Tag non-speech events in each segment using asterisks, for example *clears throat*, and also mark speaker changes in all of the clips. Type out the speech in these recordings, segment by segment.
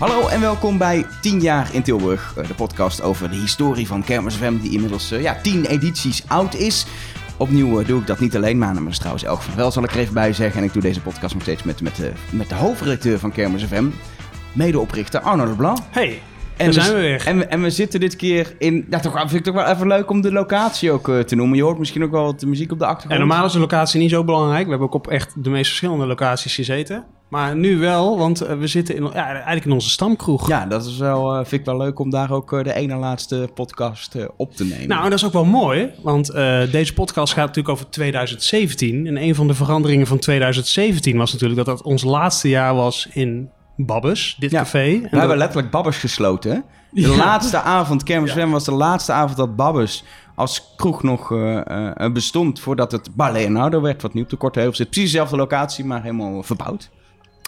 Speaker 1: Hallo en welkom bij 10 jaar in Tilburg. eh, De podcast over de historie van Kermis FM die inmiddels eh, ja, 10 edities oud is. Opnieuw eh, doe ik dat niet alleen, naam is trouwens Elk van Wel, zal ik er even bij zeggen. En ik doe deze podcast nog steeds met, met, de, met de hoofdredacteur van Kermis FM. Medeoprichter Arno Leblanc.
Speaker 2: Hey,
Speaker 1: En
Speaker 2: daar zijn we weer.
Speaker 1: En we, en we zitten dit keer in... Ja, toch, vind ik toch wel even leuk om de locatie ook te noemen. Je hoort misschien ook wel wat muziek op de achtergrond.
Speaker 2: En normaal is de locatie niet zo belangrijk. We hebben ook op echt de meest verschillende locaties gezeten. Maar nu wel, want eh, we zitten in, ja, eigenlijk in onze stamkroeg.
Speaker 1: Ja, dat is wel, eh, vind ik wel leuk om daar ook eh, de ene laatste podcast op te nemen.
Speaker 2: Nou, en dat is ook wel mooi, want deze podcast gaat natuurlijk over 2017. En een van de veranderingen van 2017 was natuurlijk dat het ons laatste jaar was in Babbes, dit
Speaker 1: Ja.
Speaker 2: café. En
Speaker 1: We
Speaker 2: dat-
Speaker 1: hebben letterlijk Babbes gesloten. hè? De
Speaker 2: Ja.
Speaker 1: laatste *laughs* avond, Kermis
Speaker 2: Ja.
Speaker 1: Was de laatste avond dat Babbes als kroeg nog bestond voordat het Bar Leonardo werd, wat nu op de Korte Heuvel zit. Precies dezelfde locatie, maar helemaal verbouwd.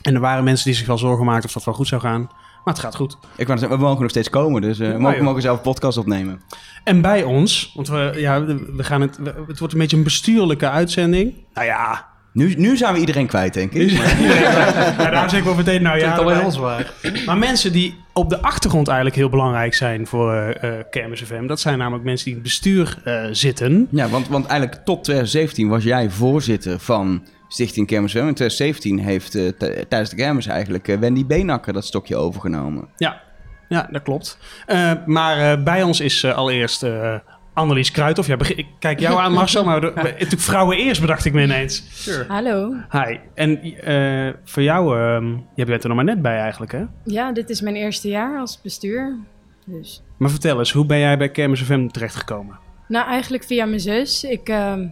Speaker 2: En er waren mensen die zich wel zorgen maakten of dat wel goed zou gaan. Maar het gaat goed.
Speaker 1: Ik wou zeggen, we mogen nog steeds komen, dus eh, we
Speaker 2: Ja,
Speaker 1: mogen, zelf een podcast opnemen.
Speaker 2: En bij ons, want we, ja, we gaan het, we- het wordt een beetje een bestuurlijke uitzending. Nou ja,
Speaker 1: Nu, nu zijn we iedereen kwijt, denk ik.
Speaker 2: ja daar zeg ik wel meteen, nou ja.
Speaker 3: Alweer
Speaker 2: erbij.
Speaker 3: heel zwaar.
Speaker 2: Maar mensen die op de achtergrond eigenlijk heel belangrijk zijn voor eh eh, Kermis FM, dat zijn namelijk mensen die in het bestuur eh, zitten.
Speaker 1: Ja, want, want eigenlijk tot 2017 was jij voorzitter van Stichting Kermis FM. In 2017 heeft eh, tijdens de kermis eigenlijk eh, Wendy Beenakker dat stokje overgenomen.
Speaker 2: Ja, ja dat klopt. Eh, maar eh, bij ons is eh, allereerst eh Annelies Kruithof. Ja, ik kijk jou aan, Marcel, maar *laughs* natuurlijk vrouwen eerst, bedacht ik me ineens.
Speaker 3: Sure.
Speaker 4: Hallo.
Speaker 2: Hi. En eh, voor jou, ehm je bent er nog maar net bij eigenlijk, hè?
Speaker 4: Ja, dit is mijn eerste jaar als bestuur. Dus.
Speaker 2: Maar vertel eens, hoe ben jij bij Kermis FM terechtgekomen?
Speaker 4: Nou, eigenlijk via mijn zus. Ik, ehm,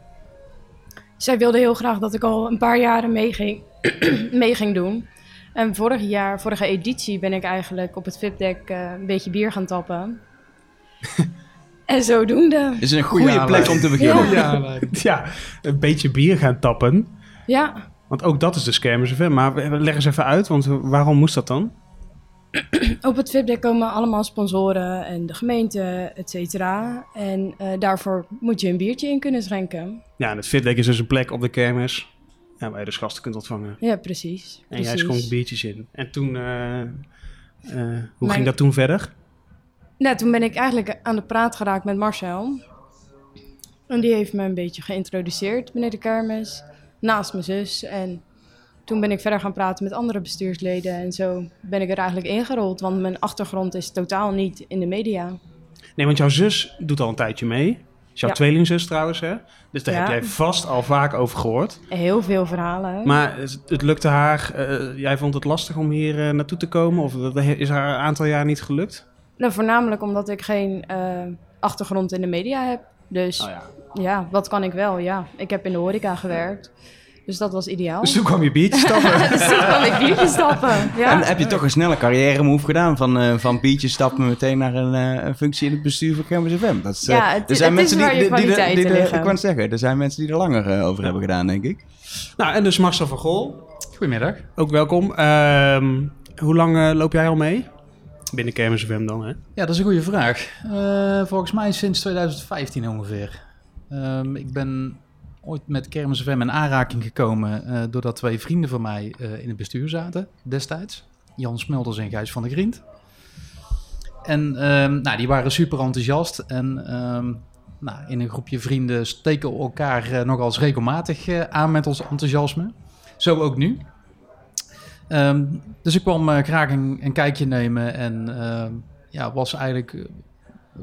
Speaker 4: zij wilde heel graag dat ik al een paar jaren mee ging, *clears throat* mee ging doen. En vorig jaar, vorige editie, ben ik eigenlijk op het VIP-deck eh, een beetje bier gaan tappen. *laughs* en zodoende.
Speaker 1: Is een goede plek om te beginnen.
Speaker 4: Ja.
Speaker 2: Ja, een beetje bier gaan tappen.
Speaker 4: Ja,
Speaker 2: Want ook dat is Kermis FM. Maar leg eens even uit, want waarom moest dat dan? *clears throat*
Speaker 4: op het VIP-deck komen allemaal sponsoren en de gemeente, et cetera. En eh, daarvoor moet je een biertje in kunnen schenken.
Speaker 2: Ja, en het Fitdeck is dus een plek op de kermis ja, waar je dus gasten kunt ontvangen.
Speaker 4: Ja, precies.
Speaker 2: En jij schonk biertjes in. En toen, eh, eh, hoe
Speaker 4: Mijn-
Speaker 2: ging dat toen verder?
Speaker 4: Nou, toen ben ik eigenlijk aan de praat geraakt met Marcel. En die heeft me een beetje geïntroduceerd binnen de kermis, naast mijn zus. En toen ben ik verder gaan praten met andere bestuursleden. En zo ben ik er eigenlijk ingerold, want mijn achtergrond is totaal niet in de media.
Speaker 2: Nee, want jouw zus doet al een tijdje mee. Is jouw
Speaker 4: Ja.
Speaker 2: tweelingzus trouwens, hè? Dus daar
Speaker 4: Ja.
Speaker 2: heb jij vast al vaak over gehoord.
Speaker 4: Heel veel verhalen.
Speaker 2: Maar het, het lukte haar, eh, jij vond het lastig om hier eh, naartoe te komen? Of dat is haar een aantal jaar niet gelukt?
Speaker 4: Nou, voornamelijk omdat ik geen eh, achtergrond in de media heb. Dus
Speaker 2: Oh ja.
Speaker 4: ja, wat kan ik wel? Ja, ik heb in de horeca gewerkt. Dus dat was ideaal.
Speaker 2: Dus toen kwam je biertjes stappen. *laughs*
Speaker 4: Dus toen kwam ik biertjes stappen. Ja.
Speaker 1: En heb je toch een snelle carrière move gedaan van, eh van biertjes stappen meteen naar een, eh, een functie in het bestuur van Kermis FM? Dat is, eh,
Speaker 4: Ja, het-
Speaker 1: er zijn
Speaker 4: het is
Speaker 1: mensen
Speaker 4: waar je
Speaker 1: die, die, die, die, die-
Speaker 4: liggen.
Speaker 1: ik het zeggen, er zijn mensen die er langer over hebben gedaan, denk ik.
Speaker 2: nou, en dus Marcel van Gol,
Speaker 3: Goedemiddag.
Speaker 2: ook welkom. Ehm, hoe lang loop jij al mee? Binnen Kermis FM dan, hè?
Speaker 3: Ja, dat is een goede vraag. Eh, volgens mij sinds 2015 ongeveer. Ehm, ik ben ooit met Kermis FM in aanraking gekomen eh, doordat twee vrienden van mij eh, in het bestuur zaten destijds. Jan Smulders en Gijs van der Grient. En ehm, nou, die waren super enthousiast. En ehm, nou, in een groepje vrienden steken elkaar eh, nogal eens regelmatig aan met ons enthousiasme. Zo ook nu. Ehm, dus ik kwam graag een, een kijkje nemen en ja, was eigenlijk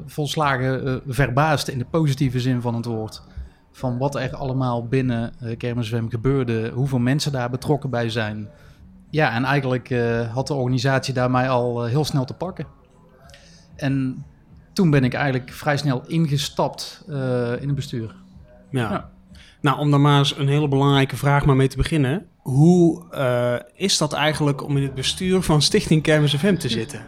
Speaker 3: volslagen verbaasd in de positieve zin van het woord. Van wat er allemaal binnen uh, Kermiswem gebeurde, hoeveel mensen daar betrokken bij zijn. Ja, en eigenlijk eh, had de organisatie daar mij al eh, heel snel te pakken. En toen ben ik eigenlijk vrij snel ingestapt in het bestuur.
Speaker 2: Ja.
Speaker 3: Ja.
Speaker 2: Nou, om dan maar eens een hele belangrijke vraag maar mee te beginnen. Hoe is dat eigenlijk om in het bestuur van Stichting Kermis FM te zitten?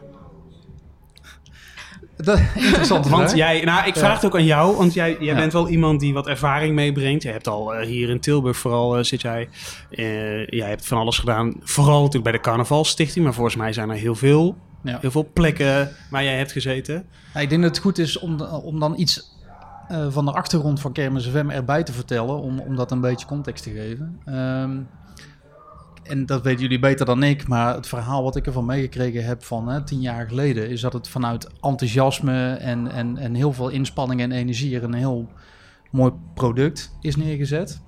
Speaker 3: Dat, interessante
Speaker 2: Want jij, nou, ik vraag
Speaker 3: Ja.
Speaker 2: het ook aan jou, want jij, jij
Speaker 3: Ja.
Speaker 2: bent wel iemand die wat ervaring meebrengt. Je hebt al eh, hier in Tilburg vooral eh, zit jij. eh, jij hebt van alles gedaan, vooral natuurlijk bij de Carnavalstichting, maar volgens mij zijn er heel veel,
Speaker 3: Ja.
Speaker 2: heel veel plekken waar jij hebt gezeten.
Speaker 3: Ja, ik denk dat het goed is om, om dan iets eh, van de achtergrond van Kermis FM erbij te vertellen, om, om dat een beetje context te geven. Ehm, en dat weten jullie beter dan ik, maar het verhaal wat ik ervan meegekregen heb van hè, tien jaar geleden, is dat het vanuit enthousiasme en, en, en heel veel inspanning en energie er een heel mooi product is neergezet.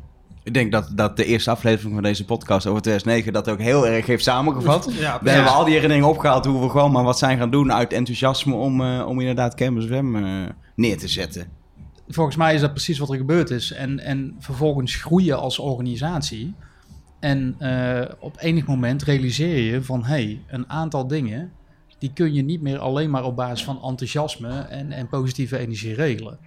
Speaker 1: Ik denk dat, dat de eerste aflevering van deze podcast over 2009 dat ook heel erg heeft samengevat. *laughs*
Speaker 2: Ja,
Speaker 1: We hebben al die herinneringen opgehaald hoe we gewoon maar wat zijn gaan doen uit enthousiasme om, eh, om inderdaad Campus Wem eh, neer te zetten.
Speaker 3: Volgens mij is dat precies wat er gebeurd is. En, en vervolgens groeien als organisatie. En eh, op enig moment realiseer je van, hé, hey, een aantal dingen, die kun je niet meer alleen maar op basis van enthousiasme en, en positieve energie regelen.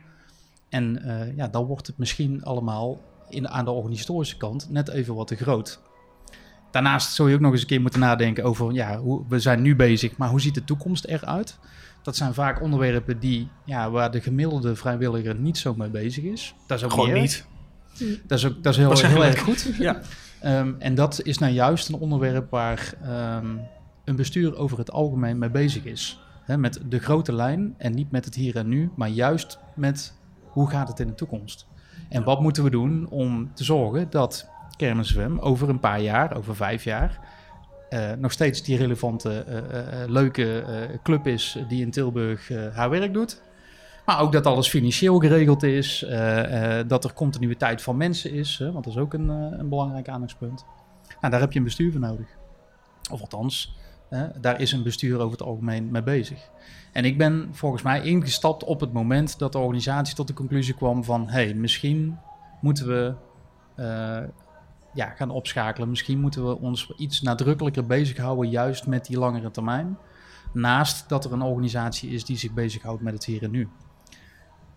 Speaker 3: En eh, ja, dan wordt het misschien allemaal in, aan de organisatorische kant net even wat te groot. Daarnaast zul je ook nog eens een keer moeten nadenken over, ja, hoe, we zijn nu bezig, maar hoe ziet de toekomst eruit? Dat zijn vaak onderwerpen die, ja, waar de gemiddelde vrijwilliger niet zo mee bezig is. Dat is ook
Speaker 2: Gewoon
Speaker 3: niet. Dat is ook dat is heel, heel erg goed. *laughs*
Speaker 2: Ja.
Speaker 3: Ehm, en dat is nou juist een onderwerp waar ehm, een bestuur over het algemeen mee bezig is. Met de grote lijn en niet met het hier en nu, maar juist met hoe gaat het in de toekomst. En wat moeten we doen om te zorgen dat Kermenzwem over een paar jaar, over vijf jaar, eh, nog steeds die relevante, eh, eh, leuke club is die in Tilburg haar werk doet. Maar ook dat alles financieel geregeld is, eh, eh, dat er continuïteit van mensen is, want dat is ook een, eh, een belangrijk aandachtspunt. Nou, daar heb je een bestuur voor nodig. Of althans, daar is een bestuur over het algemeen mee bezig. En ik ben volgens mij ingestapt op het moment dat de organisatie tot de conclusie kwam van... hey, misschien moeten we ja, gaan opschakelen. Misschien moeten we ons iets nadrukkelijker bezighouden juist met die langere termijn. Naast dat er een organisatie is die zich bezighoudt met het hier en nu.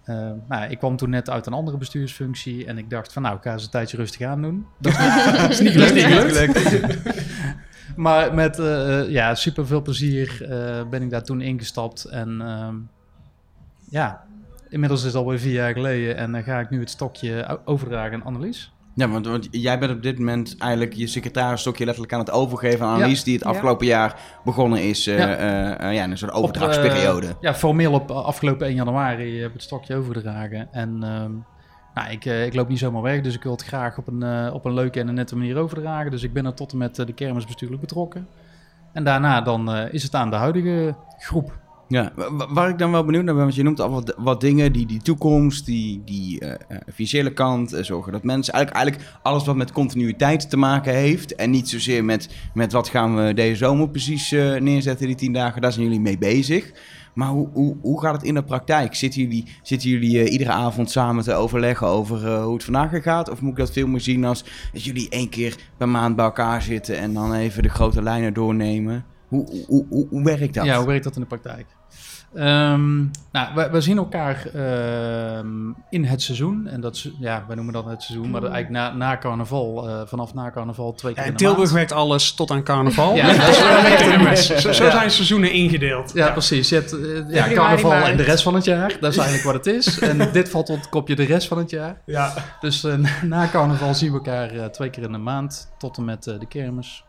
Speaker 3: Eh, nou, ik kwam toen net uit een andere bestuursfunctie en ik dacht van nou, ik ga eens een tijdje rustig aan doen. *laughs* Dat is niet, niet gelukt. *laughs* maar met eh, ja, super veel plezier eh, ben ik daar toen ingestapt. En ehm, ja, inmiddels is het alweer vier jaar geleden en dan ga ik nu het stokje overdragen aan Annelies.
Speaker 1: Ja, want, want jij bent op dit moment eigenlijk je secretarisstokje letterlijk aan het overgeven aan
Speaker 3: Ja.
Speaker 1: Annelies, die het
Speaker 4: Ja.
Speaker 1: afgelopen jaar begonnen is eh,
Speaker 3: Ja.
Speaker 1: eh, eh, ja, in een soort
Speaker 3: Op,
Speaker 1: overdrachtsperiode.
Speaker 3: ja, formeel op afgelopen 1 januari heb ik het stokje overgedragen. En ehm, nou, ik, ik loop niet zomaar weg, dus ik wil het graag op een, op een leuke en een nette manier overdragen. Dus ik ben er tot en met de kermis bestuurlijk betrokken. En daarna dan is het aan de huidige groep.
Speaker 1: Ja, wa- wa- waar ik dan wel benieuwd naar ben, want je noemt al wat, wat dingen, die, die toekomst, die, die eh, eh, financiële kant, eh, zorgen dat mensen, eigenlijk, eigenlijk alles wat met continuïteit te maken heeft en niet zozeer met, met wat gaan we deze zomer precies eh, neerzetten, die tien dagen, daar zijn jullie mee bezig. Maar hoe, hoe, hoe gaat het in de praktijk? Zitten jullie, zitten jullie iedere avond samen te overleggen over hoe het vandaag gaat? Of moet ik dat veel meer zien als dat jullie één keer per maand bij elkaar zitten en dan even de grote lijnen doornemen? Hoe, hoe, hoe, hoe werkt dat?
Speaker 3: Ja, hoe werkt dat in de praktijk? Ehm, nou, we, we zien elkaar ehm, in het seizoen. En dat is, ja, wij noemen dat het seizoen, maar dat eigenlijk na, na carnaval, eh, vanaf na carnaval twee keer
Speaker 2: Ja,
Speaker 3: in
Speaker 2: Tilburg
Speaker 3: maand.
Speaker 2: werkt alles tot aan carnaval.
Speaker 3: Ja, dat is wel echt een
Speaker 2: zo, zo
Speaker 3: Ja.
Speaker 2: zijn seizoenen ingedeeld.
Speaker 3: Ja, precies. Je hebt eh, ja, carnaval en de rest van het jaar. Dat is eigenlijk wat het is. En dit valt op het kopje de rest van het jaar.
Speaker 2: Ja.
Speaker 3: Dus eh, na carnaval zien we elkaar twee keer in de maand tot en met de kermis.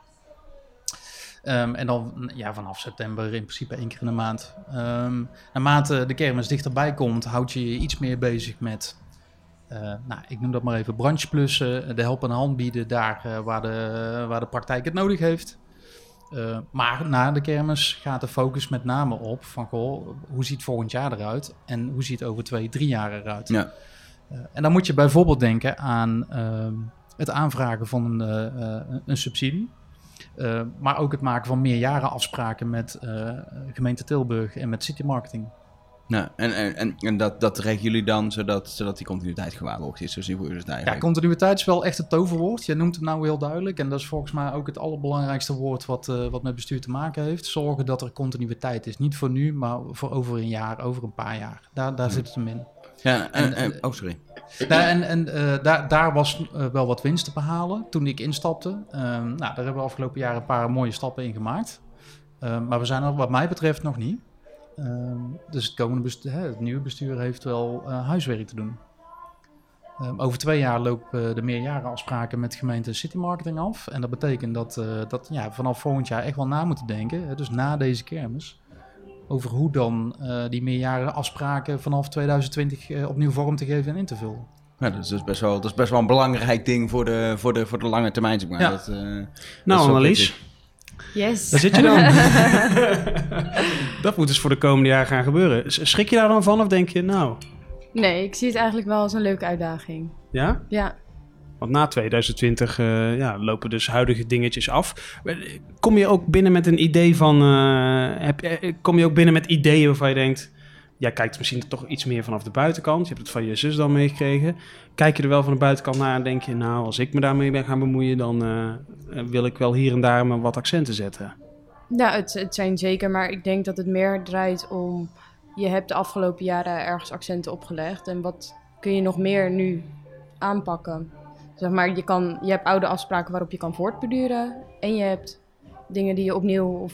Speaker 3: Ehm, en dan ja, vanaf september in principe één keer in de maand. Ehm naarmate de kermis dichterbij komt, houd je je iets meer bezig met, eh, nou, ik noem dat maar even brancheplussen, de help en hand bieden daar eh, waar, de, waar de praktijk het nodig heeft. Eh, maar na de kermis gaat de focus met name op van, goh, hoe ziet volgend jaar eruit en hoe ziet over twee, drie jaar eruit.
Speaker 1: Ja.
Speaker 3: En dan moet je bijvoorbeeld denken aan ehm, het aanvragen van een, een subsidie. Eh, maar ook het maken van meerjarenafspraken met eh, gemeente Tilburg en met City Marketing.
Speaker 1: Nou, en en, en, en dat, dat regelen jullie dan zodat, zodat die continuïteit gewaarborgd is. Zo zien we het
Speaker 3: Ja,
Speaker 1: eigenlijk.
Speaker 3: continuïteit is wel echt het toverwoord. Je noemt hem nou heel duidelijk. En dat is volgens mij ook het allerbelangrijkste woord wat, eh, wat met bestuur te maken heeft. Zorgen dat er continuïteit is. Niet voor nu, maar voor over een jaar, over een paar jaar. Daar, daar zit het hem in.
Speaker 1: Ja, en,
Speaker 3: en-
Speaker 1: en- oh, sorry.
Speaker 3: Nou, en en eh, daar, daar was eh, wel wat winst te behalen toen ik instapte. Ehm, nou, daar hebben we afgelopen jaar een paar mooie stappen in gemaakt. Ehm, maar we zijn er wat mij betreft nog niet. Ehm, dus het, komende bestuur, hè, het nieuwe bestuur heeft wel eh, huiswerk te doen. Over twee jaar lopen de meerjarenafspraken met gemeente City Marketing af. En dat betekent dat, eh dat ja, vanaf volgend jaar echt wel na moeten denken. Hè, dus na deze kermis. Over hoe dan eh, die meerjarenafspraken vanaf 2020 eh, opnieuw vorm te geven en in te vullen.
Speaker 1: Ja, dat, is best wel, dat is best wel een belangrijk ding voor de, voor de, voor de lange termijn. Zeg maar.
Speaker 3: Ja.
Speaker 1: Dat, eh,
Speaker 2: Nou, Annelies.
Speaker 4: Yes.
Speaker 2: daar zit je dan. *laughs* dat moet dus voor de komende jaren gaan gebeuren. Schrik je daar dan van of denk je, nou,
Speaker 4: Nee, ik zie het eigenlijk wel als een leuke uitdaging.
Speaker 2: ja?
Speaker 4: Ja.
Speaker 2: Want na 2020 eh, ja, lopen dus huidige dingetjes af. Kom je ook binnen met een idee van... eh, heb, eh, kom je ook binnen met ideeën waarvan je denkt... Jij kijkt misschien toch iets meer vanaf de buitenkant. Je hebt het van je zus dan meegekregen. Kijk je er wel van de buitenkant naar en denk je... Nou, als ik me daarmee ben gaan bemoeien... dan wil ik wel hier en daar maar wat accenten zetten.
Speaker 4: Ja, het, het zijn zeker, maar ik denk dat het meer draait om... Je hebt de afgelopen jaren ergens accenten opgelegd. En wat kun je nog meer nu aanpakken? Zeg maar, je, kan, je hebt oude afspraken waarop je kan voortbeduren. En je hebt dingen die je opnieuw of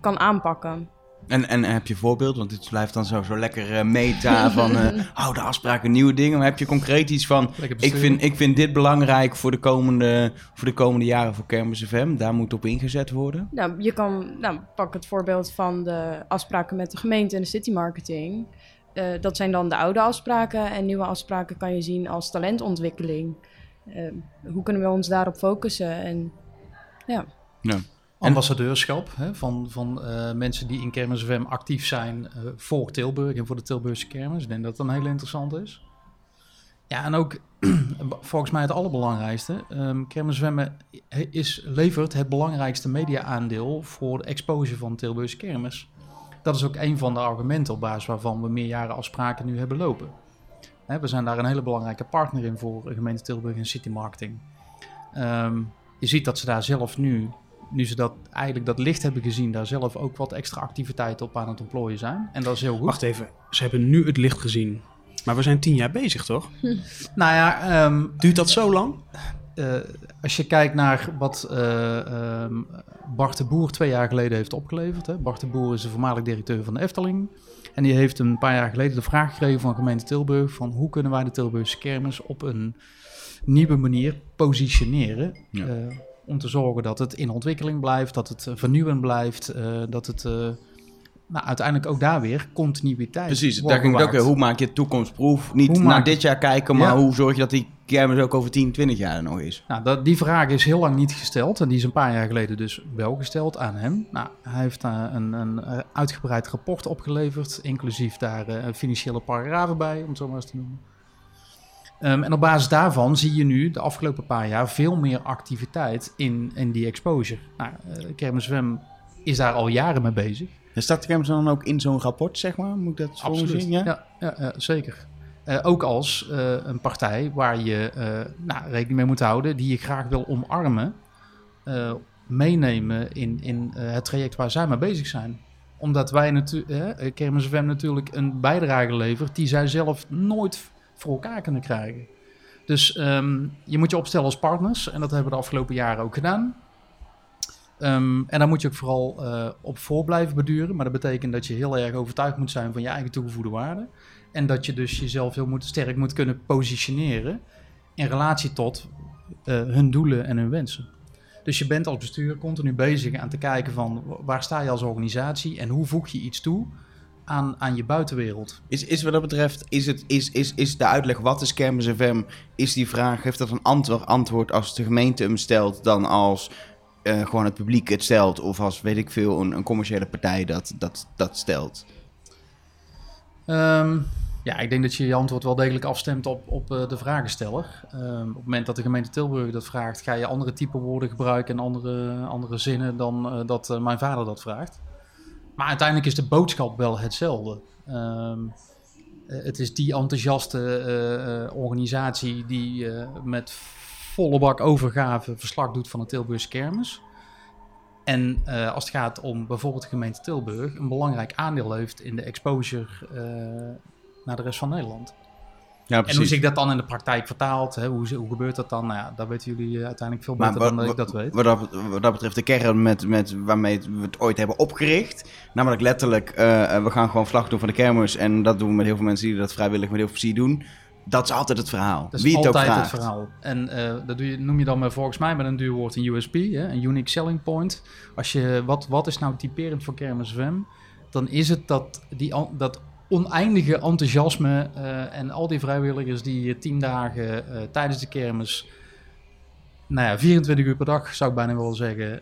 Speaker 4: kan aanpakken.
Speaker 1: En, en heb je voorbeeld? Want dit blijft dan zo, zo lekker eh, meta van eh, *laughs* oude afspraken, nieuwe dingen. Maar heb je concreet iets van... Ik vind, ik vind dit belangrijk voor de komende, voor de komende jaren voor Kermis FM. Daar moet op ingezet worden.
Speaker 4: Nou, je kan, nou, pak het voorbeeld van de afspraken met de gemeente en de city marketing. Eh, dat zijn dan de oude afspraken en nieuwe afspraken kan je zien als talentontwikkeling. Eh, hoe kunnen we ons daarop focussen? En ja,
Speaker 3: ambassadeurschap hè, van, van eh, mensen die in Kermis FM actief zijn eh, voor Tilburg en voor de Tilburgse kermis. Ik denk dat dat een hele interessant is. Ja, en ook *clears throat* volgens mij het allerbelangrijkste. ehm kermis FM is, levert het belangrijkste media-aandeel voor de exposure van Tilburgse kermis. Dat is ook een van de argumenten op basis waarvan we meerjarenafspraken nu hebben lopen. Hè, we zijn daar een hele belangrijke partner in voor de gemeente Tilburg en City Marketing. Ehm, je ziet dat ze daar zelf nu nu ze dat eigenlijk dat licht hebben gezien, daar zelf ook wat extra activiteiten op aan het ontplooien zijn. En dat is heel goed.
Speaker 2: Wacht even, ze hebben nu het licht gezien. Maar we zijn tien jaar bezig, toch? *laughs*
Speaker 3: Nou ja, ehm,
Speaker 2: Duurt dat zo lang?
Speaker 3: Eh, als je kijkt naar wat eh, ehm, Bart de Boer twee jaar geleden heeft opgeleverd. Hè. Bart de Boer is de voormalig directeur van de Efteling. En die heeft een paar jaar geleden de vraag gekregen van gemeente Tilburg... van hoe kunnen wij de Tilburgse kermis op een nieuwe manier positioneren...
Speaker 1: Ja.
Speaker 3: eh, om te zorgen dat het in ontwikkeling blijft, dat het vernieuwend blijft... dat het nou, uiteindelijk ook daar weer continuïteit
Speaker 1: Precies, daar ging het ook weer. Hoe maak je het toekomstproef? Niet
Speaker 3: Hoe
Speaker 1: naar dit jaar kijken, maar
Speaker 3: Ja.
Speaker 1: hoe zorg je dat die kermis ook over 10, 20 jaar er nog is?
Speaker 3: Nou, dat, die vraag is heel lang niet gesteld. En die is een paar jaar geleden dus wel gesteld aan hem. Nou, hij heeft daar een, een eh, uitgebreid rapport opgeleverd. Inclusief daar eh, financiële paragrafen bij, om het zo maar eens te noemen. Ehm, en op basis daarvan zie je nu de afgelopen paar jaar veel meer activiteit in, in die exposure. Nou, eh Kermis Zwem is daar al jaren mee bezig.
Speaker 1: En staat de dan ook in zo'n rapport, zeg maar? Moet ik dat me zien? Ja?
Speaker 3: Ja, ja, ja, zeker. Eh, ook als eh, een partij waar je eh, nou, rekening mee moet houden, die je graag wil omarmen, meenemen in, in het traject waar zij mee bezig zijn. Omdat wij natuurlijk, Kermis FM natuurlijk een bijdrage levert die zij zelf nooit voor elkaar kunnen krijgen. Dus ehm, je moet je opstellen als partners en dat hebben we de afgelopen jaren ook gedaan. Ehm, en daar moet je ook vooral eh, op voor blijven beduren. Maar dat betekent dat je heel erg overtuigd moet zijn van je eigen toegevoegde waarde. En dat je dus jezelf heel moet, sterk moet kunnen positioneren in relatie tot eh, hun doelen en hun wensen. Dus je bent als bestuur continu bezig aan te kijken van wa- waar sta je als organisatie en hoe voeg je iets toe aan, aan je buitenwereld.
Speaker 1: Is, is wat dat betreft, is, het, is, is, is de uitleg wat is Kermis FM, is die vraag, heeft dat een antwoord, antwoord als de gemeente hem stelt dan als eh, gewoon het publiek het stelt of als, weet ik veel, een, een commerciële partij dat, dat, dat stelt?
Speaker 3: Ehm, ja, ik denk dat je je antwoord wel degelijk afstemt op, op eh, de vragensteller. Ehm, op het moment dat de gemeente Tilburg dat vraagt, ga je andere type woorden gebruiken en andere, andere zinnen dan eh, dat mijn vader dat vraagt. Maar uiteindelijk is de boodschap wel hetzelfde. Ehm, eh, het is die enthousiaste organisatie die met volle bak overgave verslag doet van de Tilburgse kermis. En eh, als het gaat om bijvoorbeeld de gemeente Tilburg, een belangrijk aandeel heeft in de exposure eh, naar de rest van Nederland.
Speaker 1: Ja,
Speaker 3: En hoe zich dat dan in de praktijk vertaalt, hè, hoe, hoe gebeurt dat dan? Nou ja, daar weten jullie eh, uiteindelijk veel beter dan dat ik dat weet.
Speaker 1: Wat dat, wat dat betreft de kern met, met waarmee we het ooit hebben opgericht. Namelijk letterlijk, we gaan gewoon vlag doen van de kermis. En dat doen we met heel veel mensen die dat vrijwillig met heel veel plezier doen. Dat is altijd het verhaal.
Speaker 3: Dat is
Speaker 1: Wie het ook
Speaker 3: altijd
Speaker 1: vraagt.
Speaker 3: het verhaal. En eh, dat doe je, noem je dan maar volgens mij met een duur woord een USP, hè, een unique selling point. Als je, wat, wat is nou typerend voor Kermis FM? Dan is het dat, die, dat oneindige enthousiasme eh, en al die vrijwilligers die tien dagen eh, tijdens de kermis, nou ja, 24 uur per dag zou ik bijna wel zeggen,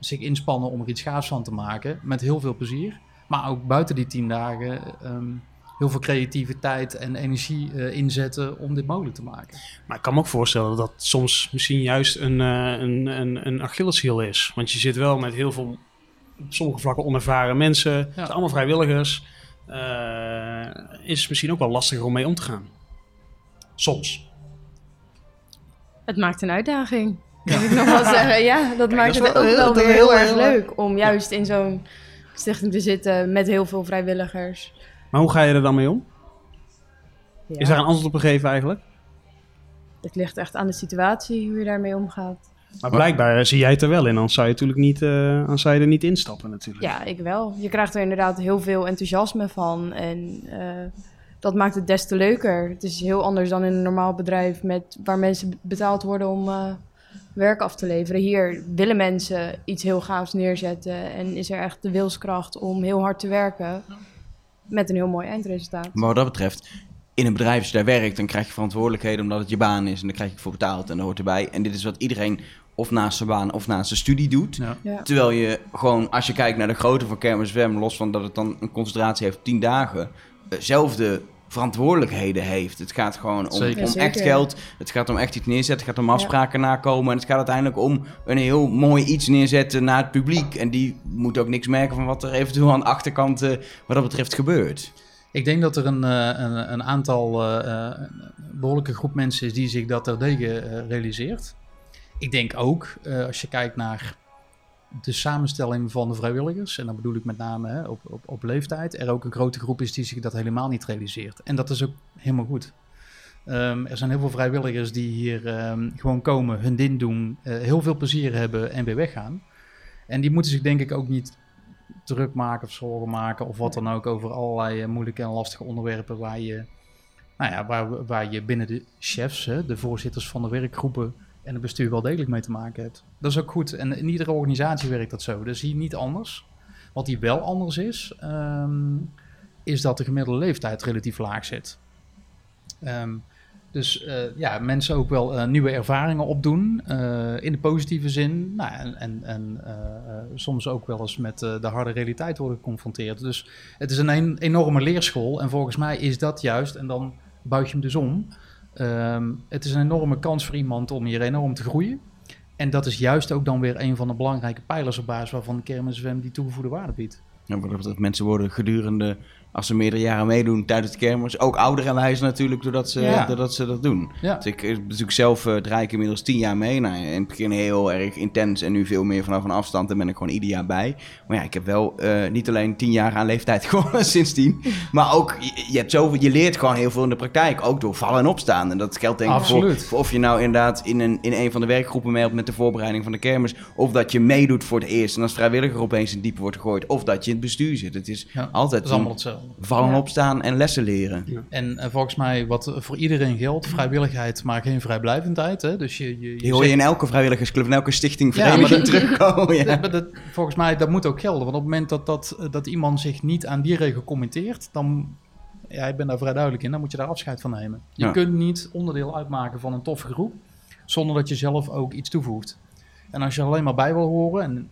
Speaker 3: zich inspannen om er iets gaafs van te maken. Met heel veel plezier. Maar ook buiten die tien dagen ehm, heel veel creativiteit en energie eh, inzetten om dit mogelijk te maken.
Speaker 2: Maar ik kan me ook voorstellen dat soms misschien juist een, eh, een, een, een Achilleshiel is. Want je zit wel met heel veel, op sommige vlakken onervaren mensen. Het zijn allemaal vrijwilligers. Eh, is misschien ook wel lastiger om mee om te gaan. Soms.
Speaker 4: Het maakt een uitdaging. Kan ik nog wel zeggen. Ja, dat maakt
Speaker 2: dat
Speaker 4: het
Speaker 2: wel
Speaker 4: ook
Speaker 2: heel-
Speaker 4: wel weer
Speaker 2: heel
Speaker 4: heel erg
Speaker 2: erg
Speaker 4: leuk om juist in zo'n stichting te zitten met heel veel vrijwilligers.
Speaker 2: Maar hoe ga je er dan mee om?
Speaker 4: Ja,
Speaker 2: Is daar een antwoord op gegeven eigenlijk?
Speaker 4: Het ligt echt aan de situatie hoe je daarmee omgaat.
Speaker 2: Maar blijkbaar zie jij het er wel in, anders zou je, natuurlijk niet, anders zou je er niet instappen natuurlijk.
Speaker 4: Ja, ik wel. Je krijgt er inderdaad heel veel enthousiasme van. En eh, dat maakt het des te leuker. Het is heel anders dan in een normaal bedrijf met, waar mensen betaald worden om eh, werk af te leveren. Hier willen mensen iets heel gaafs neerzetten. En is er echt de wilskracht om heel hard te werken. Met een heel mooi eindresultaat.
Speaker 1: Maar wat dat betreft, in een bedrijf als je daar werkt, dan krijg je verantwoordelijkheden omdat het je baan is. En dan krijg je voor betaald en dat hoort erbij. En dit is wat iedereen of naast zijn baan of naast zijn studie doet.
Speaker 3: Ja.
Speaker 4: Ja.
Speaker 1: Terwijl je gewoon, als je kijkt naar de grootte van Kermis Zwem, los van dat het dan een concentratie heeft op 10 dagen, eh, zelfde verantwoordelijkheden heeft. Het gaat gewoon om,
Speaker 3: Zeker.
Speaker 1: om echt
Speaker 4: zeker.
Speaker 1: geld, het gaat om echt iets neerzetten, het gaat om afspraken nakomen. En het gaat uiteindelijk om een heel mooi iets neerzetten naar het publiek. En die moet ook niks merken van wat er eventueel aan de achterkant eh, wat dat betreft gebeurt.
Speaker 3: Ik denk dat er een, eh, een, een aantal eh, eh, behoorlijke groep mensen is die zich dat terdege eh realiseert. Ik denk ook, eh, als je kijkt naar de samenstelling van de vrijwilligers, en dan bedoel ik met name hè, op, op, op leeftijd, er ook een grote groep is die zich dat helemaal niet realiseert. En dat is ook helemaal goed. Ehm, er zijn heel veel vrijwilligers die hier ehm, gewoon komen, hun ding doen, eh, heel veel plezier hebben en weer weggaan. En die moeten zich denk ik ook niet druk maken of zorgen maken of wat dan ook over allerlei eh, moeilijke en lastige onderwerpen waar je, nou ja, waar, waar je binnen de chefs, hè, de voorzitters van de werkgroepen en het bestuur wel degelijk mee te maken hebt. Dat is ook goed. En in iedere organisatie werkt dat zo. Dat hier niet anders. Wat hier wel anders is, ehm, is dat de gemiddelde leeftijd relatief laag zit. Ehm, dus eh, ja, mensen ook wel eh, nieuwe ervaringen opdoen, eh, in de positieve zin. Nou, en en, soms ook wel eens met de harde realiteit worden geconfronteerd. Dus het is een een enorme leerschool. En volgens mij is dat juist, en dan buig je hem dus om. Ehm, het is een enorme kans voor iemand om hier enorm te groeien. En dat is juist ook dan weer een van de belangrijke pijlers op basis waarvan de die toegevoegde waarde biedt.
Speaker 1: Ja, dat mensen worden gedurende, als ze meerdere jaren meedoen tijdens de kermis, ook ouder en wijzer natuurlijk, doordat ze,
Speaker 3: Ja.
Speaker 1: doordat ze dat doen.
Speaker 3: Ja.
Speaker 1: Dus ik, natuurlijk zelf eh draai ik inmiddels tien jaar mee. Nou, in het begin heel erg intens en nu veel meer vanaf een afstand. Daar ben ik gewoon ieder jaar bij. Maar ja, ik heb wel eh, niet alleen tien jaar aan leeftijd *laughs* gewonnen sindsdien. Maar ook, je, je, hebt zoveel, je leert gewoon heel veel in de praktijk. Ook door vallen en opstaan. En dat geldt denk ik voor, of je nou inderdaad in een, in een van de werkgroepen meehelpt met de voorbereiding van de kermis. Of dat je meedoet voor het eerst en als vrijwilliger opeens in diepe wordt gegooid. Of dat je in het bestuur zit. Het is
Speaker 3: Ja,
Speaker 1: altijd
Speaker 3: Dat is allemaal hetzelfde.
Speaker 1: Vallen,
Speaker 4: Ja.
Speaker 1: opstaan en lessen leren.
Speaker 3: En eh, volgens mij wat voor iedereen geldt, vrijwilligheid, maar geen vrijblijvendheid. Hè? Dus je, je, je
Speaker 1: Die hoor je
Speaker 3: zegt-
Speaker 1: in elke vrijwilligersclub, in elke stichting, vereniging
Speaker 3: maar dat-
Speaker 1: terugkomen. Ja.
Speaker 3: Maar dat, volgens mij, dat moet ook gelden. Want op het moment dat, dat, dat iemand zich niet aan die regel committeert, dan, ja, ik ben daar vrij duidelijk in, dan moet je daar afscheid van nemen. Je
Speaker 1: Ja.
Speaker 3: kunt niet onderdeel uitmaken van een toffe groep, zonder dat je zelf ook iets toevoegt. En als je er alleen maar bij wil horen, en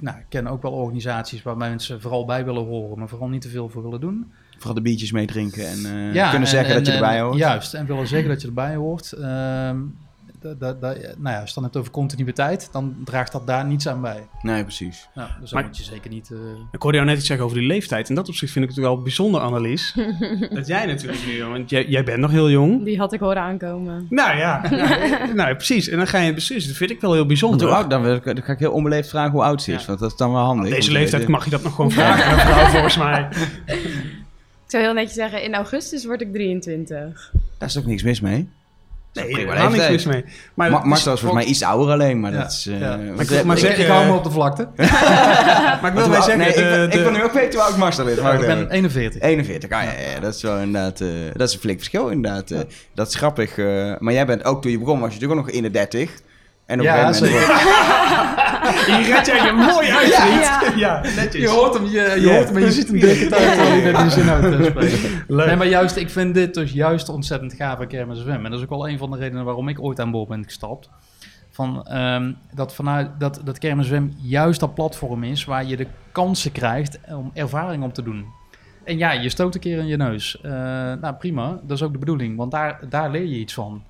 Speaker 3: nou, ik ken ook wel organisaties waar mensen vooral bij willen horen, maar vooral niet te veel voor willen doen.
Speaker 1: Vooral de biertjes meedrinken en eh,
Speaker 3: Ja,
Speaker 1: kunnen
Speaker 3: en-
Speaker 1: zeggen
Speaker 3: en-
Speaker 1: dat je erbij hoort.
Speaker 3: Juist, en willen zeggen dat je erbij hoort. Ehm, da- da- da- nou ja, als je het dan hebt over continuïteit, dan draagt dat daar niets aan bij.
Speaker 1: Nee, precies.
Speaker 3: Nou, dus
Speaker 2: Maar-
Speaker 3: moet je zeker niet... eh,
Speaker 2: Ik hoorde jou net iets zeggen over die leeftijd. En dat opzicht vind ik het wel bijzonder, Annelies. *laughs* dat jij natuurlijk nu, want jij, jij bent nog heel jong.
Speaker 4: Die had ik horen aankomen.
Speaker 2: Nou ja, *laughs* nou, nou, precies. En dan ga je zitten. Dat vind ik wel heel bijzonder.
Speaker 1: hoe oud, dan, wil ik- dan ga ik heel onbeleefd vragen hoe oud ze is,
Speaker 2: Ja.
Speaker 1: want dat is dan wel handig.
Speaker 2: Op deze
Speaker 1: te
Speaker 2: leeftijd mag je dat nog gewoon *laughs* vragen aan een vrouw, volgens mij.
Speaker 4: Ik zou heel netjes zeggen, in augustus word ik 23.
Speaker 1: Daar is ook niks mis mee.
Speaker 2: Nee, daar helemaal niks mis mee. Maar,
Speaker 1: Ma Marcel is volgens mij iets ouder alleen, maar
Speaker 3: Ja,
Speaker 1: dat is... eh,
Speaker 3: ja.
Speaker 1: want,
Speaker 2: Maar ik- maar
Speaker 3: ik,
Speaker 2: zeg,
Speaker 3: ik
Speaker 2: eh,
Speaker 3: hou me op de vlakte. *laughs*
Speaker 2: maar ik wil
Speaker 1: oud-
Speaker 2: zeggen...
Speaker 1: nee,
Speaker 2: de-
Speaker 1: ik, ben-
Speaker 2: de-
Speaker 1: ik wil nu ook weten hoe oud Marcel is. Wacht
Speaker 3: ik ben 41.
Speaker 1: 41, ah, ja, ja, dat is wel inderdaad, eh, dat is een flink verschil inderdaad. eh. dat is grappig. eh, maar jij bent ook toen je begon, was je natuurlijk ook nog in de 30. En op
Speaker 3: Ja,
Speaker 1: een gegeven moment *laughs*
Speaker 2: Hier red jij je mooi uit.
Speaker 4: Ja. *laughs*
Speaker 2: Ja, netjes.
Speaker 3: Je hoort hem, je, je hoort hem en je ziet hem direct uit terwijl je net die zin uit eh, spreken.
Speaker 2: Leuk.
Speaker 3: Nee, maar juist, ik vind dit dus juist ontzettend gaaf aan Kermis FM. En dat is ook wel een van de redenen waarom ik ooit aan boord ben gestapt. Van, ehm, dat, vanuit, dat, dat Kermis FM juist dat platform is waar je de kansen krijgt om ervaring op te doen. En ja, je stoot een keer in je neus. Eh, nou, prima. Dat is ook de bedoeling, want daar, daar leer je iets van.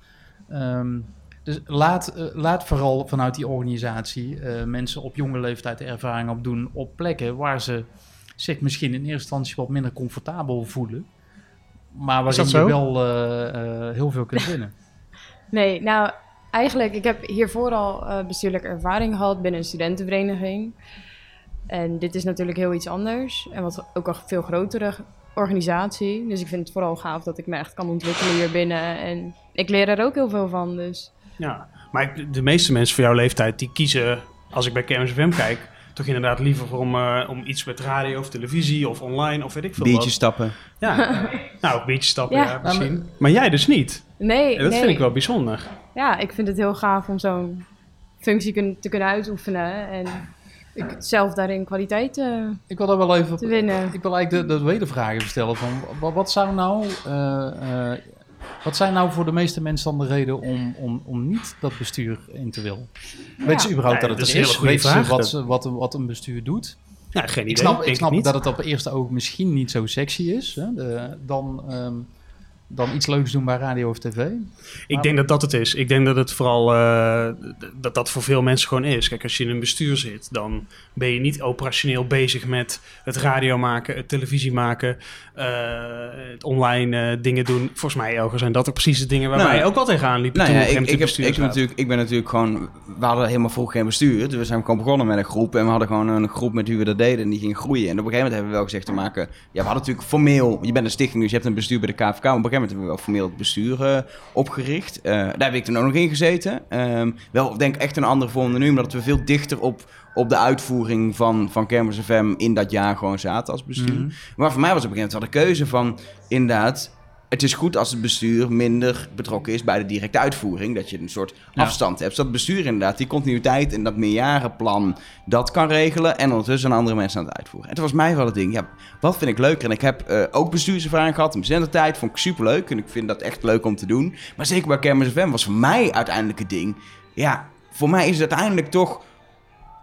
Speaker 3: Ehm, dus laat, eh, laat vooral vanuit die organisatie eh, mensen op jonge leeftijd de ervaring opdoen op plekken waar ze zich misschien in eerste instantie wat minder comfortabel voelen. Maar waarin je wel eh, eh, heel veel kunt winnen. *laughs*
Speaker 4: Nee, nou eigenlijk, ik heb hiervoor al eh, bestuurlijke ervaring gehad binnen een studentenvereniging. En dit is natuurlijk heel iets anders. En wat ook een veel grotere organisatie. Dus ik vind het vooral gaaf dat ik me echt kan ontwikkelen hier binnen. En ik leer er ook heel veel van. Dus
Speaker 2: Ja, maar de meeste mensen van jouw leeftijd die kiezen, als ik bij Kermis FM kijk, toch inderdaad liever voor om, eh, om iets met radio of televisie of online of weet ik veel
Speaker 1: Biertjes
Speaker 2: wat.
Speaker 1: stappen.
Speaker 2: Ja, *laughs* nou, biertjes stappen, ja,
Speaker 4: Ja.
Speaker 2: misschien. maar, jij dus niet.
Speaker 4: nee,
Speaker 2: En dat
Speaker 4: nee.
Speaker 2: vind ik wel bijzonder.
Speaker 4: Ja, ik vind het heel gaaf om zo'n functie kun- te kunnen uitoefenen. En ik zelf daarin kwaliteit eh,
Speaker 3: Ik wil daar wel even...
Speaker 4: te winnen.
Speaker 3: Ik wil eigenlijk de, de wedervraag even stellen van... Wat, wat zou nou... eh, eh, wat zijn nou voor de meeste mensen dan de reden om, om, om niet dat bestuur in te willen? Weet ze überhaupt
Speaker 2: Nee,
Speaker 3: dat het
Speaker 2: dat
Speaker 3: er is? Weet ze wat, wat, wat een bestuur doet?
Speaker 2: Ja, geen idee.
Speaker 3: Ik snap, ik snap dat het op het eerste oog misschien niet zo sexy is. Hè? De- dan, ehm, dan iets leuks doen bij radio of tv.
Speaker 2: Ik denk dat dat het is. Ik denk dat het vooral eh, dat dat voor veel mensen gewoon is. Kijk, als je in een bestuur zit, dan ben je niet operationeel bezig met het radio maken, het televisie maken, eh, het online eh, dingen doen. Volgens mij, Elger, zijn dat ook precies de dingen waar
Speaker 1: Nou,
Speaker 2: wij ook al tegenaan liepen.
Speaker 1: Nou
Speaker 2: toen
Speaker 1: ja,
Speaker 2: we op een
Speaker 1: ik, ik, heb, ik, natuurlijk, ik ben natuurlijk gewoon... We hadden helemaal vroeg geen bestuur. Dus we zijn gewoon begonnen met een groep. En we hadden gewoon een groep met wie we dat deden. En die ging groeien. En op een gegeven moment hebben we wel gezegd te maken... Ja, we hadden natuurlijk formeel... Je bent een stichting, dus je hebt een bestuur bij de KVK. Maar op een gegeven moment hebben we wel formeel het bestuur eh, opgericht. Eh, daar heb ik toen ook nog in gezeten. Ehm, wel, denk ik, echt een andere vorm dan nu. Omdat we veel dichter op, op de uitvoering van, van Kermis FM in dat jaar gewoon zaten als bestuur.
Speaker 3: Mhm.
Speaker 1: Maar voor mij was op een gegeven moment wel de keuze van... Inderdaad, het is goed als het bestuur minder betrokken is bij de directe uitvoering. Dat je een soort
Speaker 3: Ja.
Speaker 1: afstand hebt. Zodat het bestuur inderdaad die continuïteit en dat meerjarenplan dat kan regelen. En ondertussen andere mensen aan het uitvoeren. En toen was mij wel het ding, ja, wat vind ik leuker? En ik heb eh, ook bestuurservaring gehad in mijn zendentijd. Vond ik superleuk en ik vind dat echt leuk om te doen. Maar zeker bij Kermis FM was voor mij uiteindelijk het ding. Ja, voor mij is het uiteindelijk toch...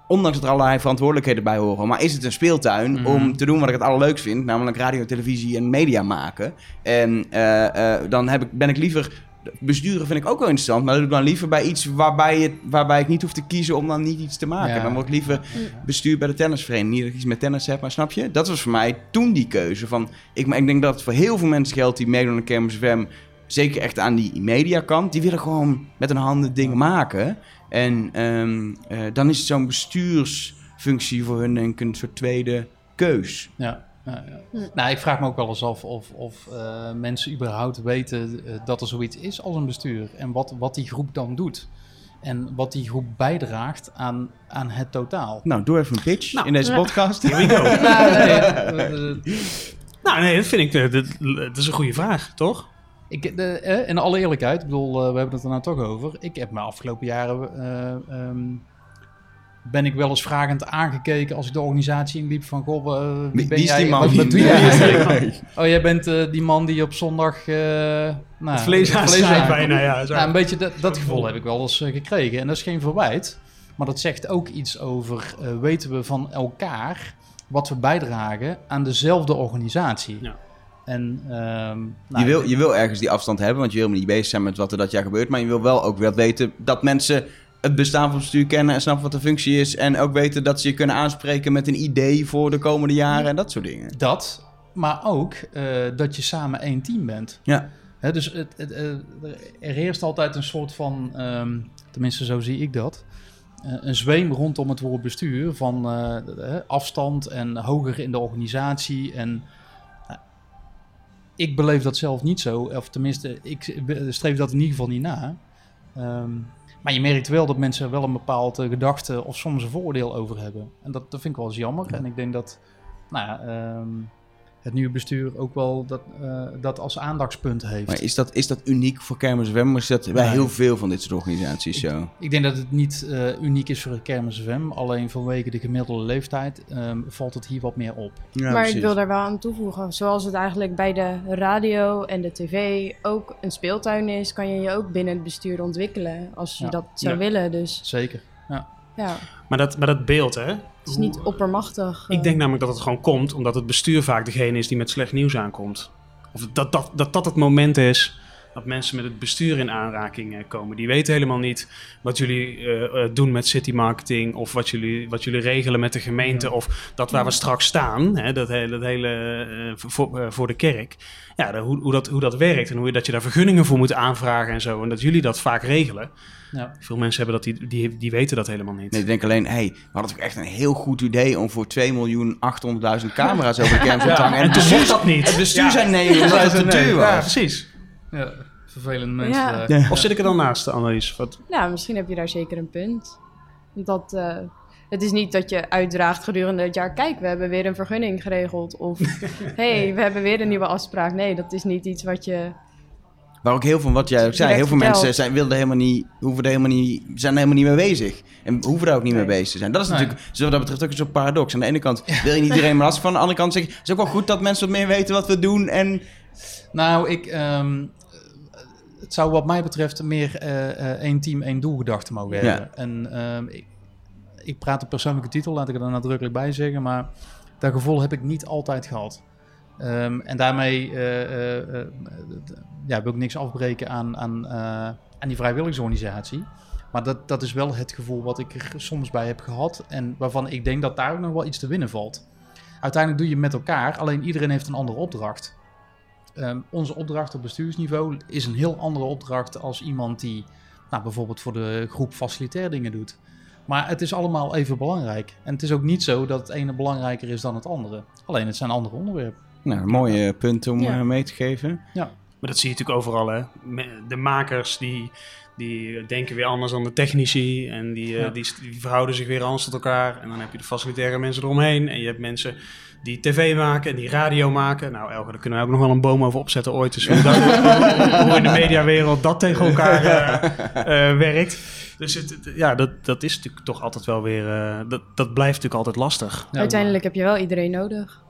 Speaker 1: Ondanks dat er allerlei verantwoordelijkheden bij horen. Maar is het een speeltuin
Speaker 3: Mhm.
Speaker 1: om te doen wat ik het allerleukst vind. Namelijk radio, televisie en media maken. En eh, eh, dan heb ik, ben ik liever... Besturen vind ik ook wel interessant. Maar dat doe ik dan liever bij iets waarbij, het, waarbij ik niet hoef te kiezen om dan niet iets te maken.
Speaker 3: Ja.
Speaker 1: Dan word ik liever bestuur bij de tennisvereniging. Niet dat ik iets met tennis heb, maar snap je? Dat was voor mij toen die keuze. Van, ik, ik denk dat het voor heel veel mensen geldt die meedoen aan Kermis FM... Zeker echt aan die mediakant. Die willen gewoon met hun handen dingen maken. En ehm, eh, dan is het zo'n bestuursfunctie voor hun denk ik een soort tweede keus.
Speaker 3: Ja. Ja, ja. Nou, ik vraag me ook wel eens af of, of eh, mensen überhaupt weten eh, dat er zoiets is als een bestuur. En wat, wat die groep dan doet. En wat die groep bijdraagt aan, aan het totaal.
Speaker 1: Nou, doe even een pitch
Speaker 2: Nou,
Speaker 1: in deze podcast.
Speaker 2: Here we go. *laughs*
Speaker 3: Nou, nee,
Speaker 2: nou, nee, dat vind ik, dat, dat is een goede vraag, toch?
Speaker 3: Ik, de, eh, in alle eerlijkheid, ik bedoel, eh, we hebben het er nou toch over. Ik heb me afgelopen jaren. eh, ehm, ben ik wel eens vragend aangekeken als ik de organisatie inliep van goh, eh, wie, ben jij?
Speaker 1: die man?
Speaker 3: Wat, wat doe jij? *laughs* Oh, jij bent eh, die man die op zondag eh nou,
Speaker 2: Het vlees
Speaker 3: aankomt.
Speaker 2: bijna, ja. Zo.
Speaker 3: Nou, een beetje dat, dat gevoel heb ik wel eens gekregen. En dat is geen verwijt. Maar dat zegt ook iets over, eh, weten we van elkaar wat we bijdragen aan dezelfde organisatie.
Speaker 2: Ja.
Speaker 3: En, ehm,
Speaker 1: Je
Speaker 3: nou,
Speaker 1: wil, je wil ergens die afstand hebben, want je wil niet bezig zijn met wat er dat jaar gebeurt. Maar je wil wel ook wel weten dat mensen het bestaan van het bestuur kennen en snappen wat de functie is. En ook weten dat ze je kunnen aanspreken met een idee voor de komende jaren en dat soort dingen.
Speaker 3: Dat, maar ook eh, dat je samen één team bent.
Speaker 1: Ja.
Speaker 3: Dus het, het, eh, er heerst altijd een soort van, ehm, tenminste zo zie ik dat, eh, een zweem rondom het woord bestuur van afstand en hoger in de organisatie. En ik beleef dat zelf niet zo, of tenminste, ik streef dat in ieder geval niet na. Ehm, maar je merkt wel dat mensen er wel een bepaalde gedachte of soms een vooroordeel over hebben. En dat, dat vind ik wel eens jammer. En ik denk dat, nou ja, ehm, het nieuwe bestuur ook wel dat, eh, dat als aandachtspunt heeft.
Speaker 1: Maar is dat, is dat uniek voor Kermis FM? Of is dat bij
Speaker 3: Nee.
Speaker 1: heel veel van dit soort organisaties zo?
Speaker 3: Ik denk dat het niet eh, uniek is voor Kermis FM. Alleen vanwege de gemiddelde leeftijd ehm, valt het hier wat meer op.
Speaker 1: Ja,
Speaker 4: maar ik wil daar wel aan toevoegen. Zoals het eigenlijk bij de radio en de tv ook een speeltuin is, kan je je ook binnen het bestuur ontwikkelen als je
Speaker 3: Ja.
Speaker 4: dat zou
Speaker 2: Ja.
Speaker 4: willen. Dus
Speaker 3: Zeker.
Speaker 4: ja,
Speaker 2: Maar dat, maar dat beeld, hè?
Speaker 4: het is niet oppermachtig.
Speaker 2: Ik
Speaker 4: eh.
Speaker 2: denk namelijk dat het gewoon komt omdat het bestuur vaak degene is die met slecht nieuws aankomt. Of dat dat, dat, dat het moment is dat mensen met het bestuur in aanraking eh, komen. Die weten helemaal niet wat jullie eh, eh, doen met city marketing of wat jullie, wat jullie regelen met de gemeente
Speaker 3: Ja.
Speaker 2: of dat waar we straks staan, hè, dat hele, dat hele eh, voor, voor de kerk. Ja, de- hoe, hoe, dat, hoe dat werkt en hoe je, dat je daar vergunningen voor moet aanvragen en zo. En dat jullie dat vaak regelen.
Speaker 3: Ja.
Speaker 2: Veel mensen hebben dat, die, die, die weten dat helemaal niet.
Speaker 1: Nee, ik denk alleen, hey, we hadden toch echt een heel goed idee om voor 2.800.000 camera's over de te hangen.
Speaker 2: en toen
Speaker 1: het
Speaker 2: mocht dat niet.
Speaker 1: Het bestuur
Speaker 2: Ja.
Speaker 1: zei nee, omdat het te duur
Speaker 2: Ja,
Speaker 1: was.
Speaker 2: precies.
Speaker 3: ja. Vervelende mensen.
Speaker 4: Ja.
Speaker 3: daar.
Speaker 1: Ja.
Speaker 2: Of zit ik er dan naast, de Annelies? Wat,
Speaker 4: Ja, misschien heb je daar zeker een punt. Dat, eh, het is niet dat je uitdraagt gedurende het jaar... kijk, we hebben weer een vergunning geregeld. Of, *laughs* hey, we hebben weer een nieuwe afspraak. Nee, dat is niet iets wat je...
Speaker 1: Maar ook heel veel, wat jij ook zei, heel veel mensen zijn, wilden helemaal niet, hoeven er helemaal niet, zijn er helemaal niet mee bezig. En hoeven daar ook niet
Speaker 4: Nee.
Speaker 1: mee bezig te zijn. Dat is
Speaker 3: Nee.
Speaker 1: natuurlijk, zo wat dat betreft ook een soort paradox. Aan de ene kant wil je niet *laughs* iedereen maar lastig van. Aan de andere kant zeg je, het is ook wel goed dat mensen wat meer weten wat we doen. En
Speaker 3: Nou, ik, ehm, het zou wat mij betreft meer eh, eh, één team, één doel gedachte mogen hebben. En ehm, ik, ik praat op persoonlijke titel, laat ik er dan nadrukkelijk bij zeggen. Maar dat gevoel heb ik niet altijd gehad. Ehm, en daarmee eh, ja, wil ik niks afbreken aan, aan, aan die vrijwilligersorganisatie. Maar dat, dat is wel het gevoel wat ik er soms bij heb gehad. En waarvan ik denk dat daar ook nog wel iets te winnen valt. Uiteindelijk doe je met elkaar, alleen iedereen heeft een andere opdracht. Ehm, onze opdracht op bestuursniveau is een heel andere opdracht als iemand die nou, bijvoorbeeld voor de groep facilitair dingen doet. Maar het is allemaal even belangrijk. En het is ook niet zo dat het ene belangrijker is dan het andere. Alleen het zijn andere onderwerpen.
Speaker 1: nou, een mooie punt om
Speaker 4: Ja.
Speaker 1: eh, mee te geven.
Speaker 2: maar dat zie je natuurlijk overal, hè. De makers, die, die denken weer anders dan de technici. En die, eh,
Speaker 3: Ja.
Speaker 2: die, die verhouden zich weer anders tot elkaar. En dan heb je de facilitaire mensen eromheen. En je hebt mensen die tv maken en die radio maken. Nou, Elke, daar kunnen we ook nog wel een boom over opzetten ooit. Dus hoe, dat, *laughs* hoe in de mediawereld dat tegen elkaar eh, eh, werkt. Dus het, het- ja, dat, dat is natuurlijk toch altijd wel weer... eh, dat, dat blijft natuurlijk altijd lastig.
Speaker 3: Ja,
Speaker 4: Uiteindelijk heb je wel iedereen nodig.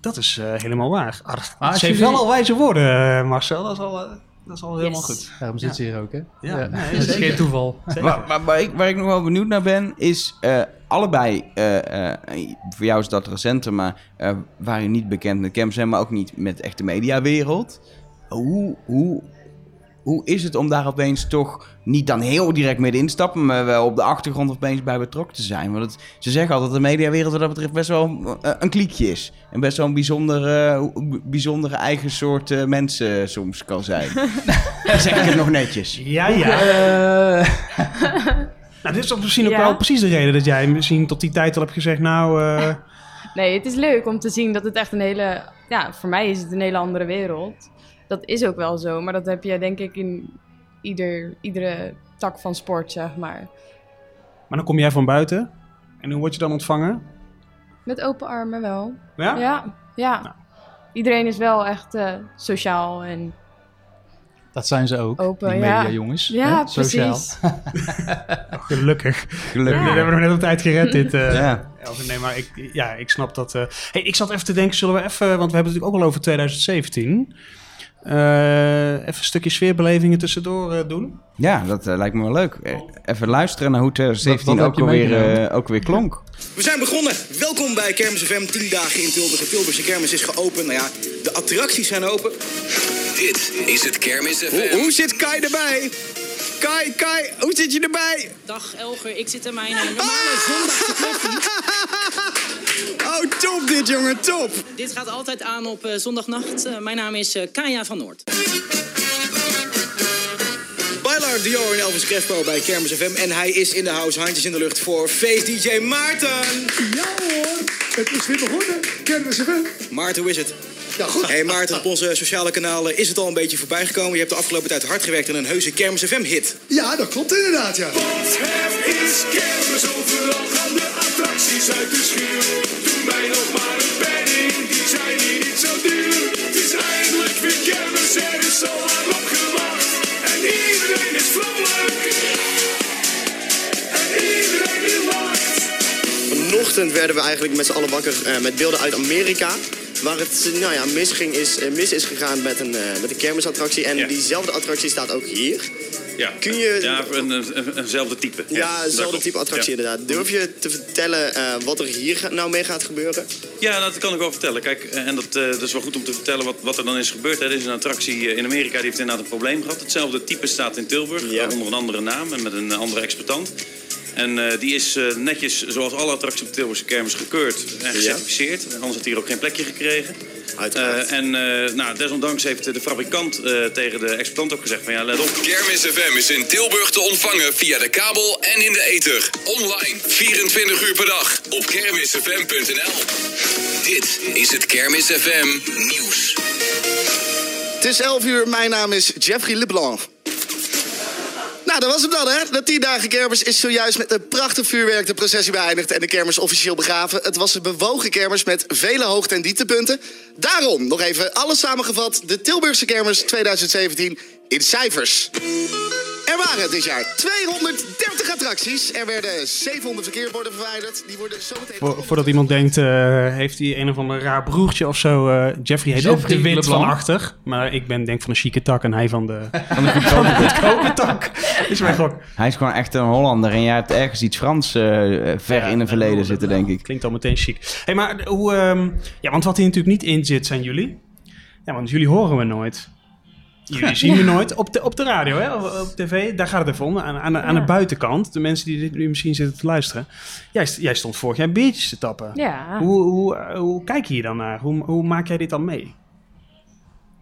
Speaker 2: Dat is eh, helemaal waar. Ah, dat- ze heeft wel al wijze woorden, Marcel. Dat is al, dat is al helemaal
Speaker 4: Yes.
Speaker 2: goed.
Speaker 3: Daarom zit ze hier ook, hè?
Speaker 2: Ja, nee, *laughs*
Speaker 3: dat is geen toeval.
Speaker 1: Waar, waar, waar ik, waar ik nog wel benieuwd naar ben, is eh, allebei, eh, eh, voor jou is dat recenter, maar eh waar je niet bekend met Camps zijn, maar ook niet met de mediawereld. Hoe, hoe, hoe is het om daar opeens toch niet dan heel direct mee in te stappen, maar wel op de achtergrond opeens bij betrokken te zijn? Want het, ze zeggen altijd dat de mediawereld wat dat betreft best wel eh, een kliekje is. En best wel een bijzondere, bijzondere eigen soort eh, mensen soms kan zijn. *laughs* *laughs* Zeg ik het nog netjes.
Speaker 2: Ja, ja.
Speaker 3: Eh, *laughs*
Speaker 2: Nou, dit is misschien ook
Speaker 4: Ja.
Speaker 2: wel precies de reden dat jij misschien tot die tijd al hebt gezegd... Nou, eh,
Speaker 4: Nee, het is leuk om te zien dat het echt een hele... Ja, voor mij is het een hele andere wereld. Dat is ook wel zo, maar dat heb je denk ik in ieder, iedere tak van sport, zeg maar.
Speaker 2: maar dan kom jij van buiten. En hoe word je dan ontvangen?
Speaker 4: Met open armen wel.
Speaker 2: Ja?
Speaker 4: Ja, ja.
Speaker 2: Nou.
Speaker 4: Iedereen is wel echt eh, sociaal en
Speaker 3: dat zijn ze ook,
Speaker 4: Open,
Speaker 3: die
Speaker 4: ja.
Speaker 3: media jongens.
Speaker 4: ja,
Speaker 3: hè? Sociaal.
Speaker 4: precies. *laughs*
Speaker 2: Gelukkig.
Speaker 1: Gelukkig.
Speaker 2: Dit hebben we nog net op tijd gered, dit. eh.
Speaker 1: Ja.
Speaker 2: Nee, maar ik, ja, ik snap dat. eh. Hey, ik zat even te denken, zullen we even... Want we hebben het natuurlijk ook al over 2017. Eh, even een stukje sfeerbelevingen tussendoor eh, doen.
Speaker 1: Ja, dat eh, lijkt me wel leuk. Even luisteren naar hoe 2017
Speaker 3: Wat- wat
Speaker 1: ook, alweer, ook weer klonk.
Speaker 5: We zijn begonnen. Welkom bij Kermis FM. 10 dagen in Tilburg. De Tilburgse Kermis is geopend. Nou ja, de attracties zijn open.
Speaker 6: Dit is het Kermis FM.
Speaker 5: Hoe, hoe zit Kai erbij? Kai, Kai, hoe zit je erbij?
Speaker 7: Dag Elger, ik zit in mijn normale zondag te koffie. *laughs*
Speaker 5: Oh, top dit, jongen, top.
Speaker 7: Dit gaat altijd aan op eh, zondagnacht. Eh, mijn naam is eh, Kaya van Noord.
Speaker 5: Bailar Dior en Elvis Crespo bij Kermis FM. En hij is in de house, handjes in de lucht voor feest DJ Maarten.
Speaker 8: Ja hoor, het is weer begonnen. Kermis FM.
Speaker 5: Maarten, hoe is het? Ja, goed. Hey Maarten, op onze sociale kanalen is het al een beetje voorbij gekomen. Je hebt de afgelopen tijd hard gewerkt aan een heuse Kermis FM-hit.
Speaker 8: Ja, dat klopt inderdaad, ja.
Speaker 9: Want het is kermis, overal gaan de attracties uit de schuur. Doe mij nog maar een penning, die zijn hier niet zo duur. Het is eindelijk weer kermis, er is al lang op gewacht. En iedereen is vrolijk.
Speaker 10: Vanochtend werden we eigenlijk met z'n allen wakker eh, met beelden uit Amerika. Waar het nou ja, misging is, eh, mis is gegaan met een, eh, met een kermisattractie. En diezelfde attractie staat ook hier.
Speaker 11: Ja,
Speaker 10: Kun je-
Speaker 11: ja een, een, eenzelfde type.
Speaker 10: Ja,
Speaker 11: klopt.
Speaker 10: type attractie
Speaker 11: Ja.
Speaker 10: inderdaad. Durf je te vertellen wat er hier nou mee gaat gebeuren?
Speaker 11: Ja, dat kan ik wel vertellen. Kijk, en dat, dat is wel goed om te vertellen wat, wat er dan is gebeurd. Hè. Er is een attractie in Amerika, die heeft inderdaad een probleem gehad. Hetzelfde type staat in Tilburg,
Speaker 10: Ja.
Speaker 11: onder een andere naam en met een andere exploitant. En eh, die is eh, netjes, zoals alle attracties op de Tilburgse kermis, gekeurd en gecertificeerd. Anders had hij hier ook geen plekje gekregen.
Speaker 10: Uiteraard.
Speaker 11: Eh, en eh, nou, desondanks heeft de fabrikant eh, tegen de exploitant ook gezegd van ja, let op.
Speaker 6: Kermis FM is in Tilburg te ontvangen via de kabel en in de ether. Online 24 uur per dag op kermisfm.nl. Dit is het Kermis FM nieuws.
Speaker 8: Het is 11 uur, mijn naam is Jeffrey Leblanc. Nou, dat was hem dan, hè? De 10 dagen kermis is zojuist met een prachtig vuurwerk de processie beëindigd en de kermis officieel begraven. Het was een bewogen kermis met vele hoogte- en dieptepunten. Daarom nog even alles samengevat: de Tilburgse kermis 2017 in cijfers. Waren dit jaar 230 attracties. Er werden 700 verkeerborden verwijderd. Die worden zometeen.
Speaker 2: Voor, voordat iemand denkt, eh, heeft hij een of ander raar broertje of zo. eh, Jeffrey heet ook
Speaker 3: Jeffrey
Speaker 2: de wind van achter. Maar ik ben denk van een chique tak en hij van de, *laughs* van de goedkope, goedkope tak. Is mijn gok.
Speaker 1: Hij is gewoon echt een Hollander en jij hebt ergens iets Frans eh, ver in het verleden zitten, denk ik.
Speaker 2: Klinkt al meteen chic. Hey, maar hoe... ehm, ja, want wat hier natuurlijk niet in zit, zijn jullie. Ja, want jullie horen we nooit. Jullie *laughs* zien me nooit op de, op de radio, hè? Op, op tv. Daar gaat het even om. Aan, aan, aan de buitenkant, de mensen die dit nu misschien zitten te luisteren. Jij, jij stond vorig jaar biertjes te tappen.
Speaker 4: Ja.
Speaker 2: Hoe, hoe, hoe kijk je hier dan naar? Hoe, hoe maak jij dit dan mee?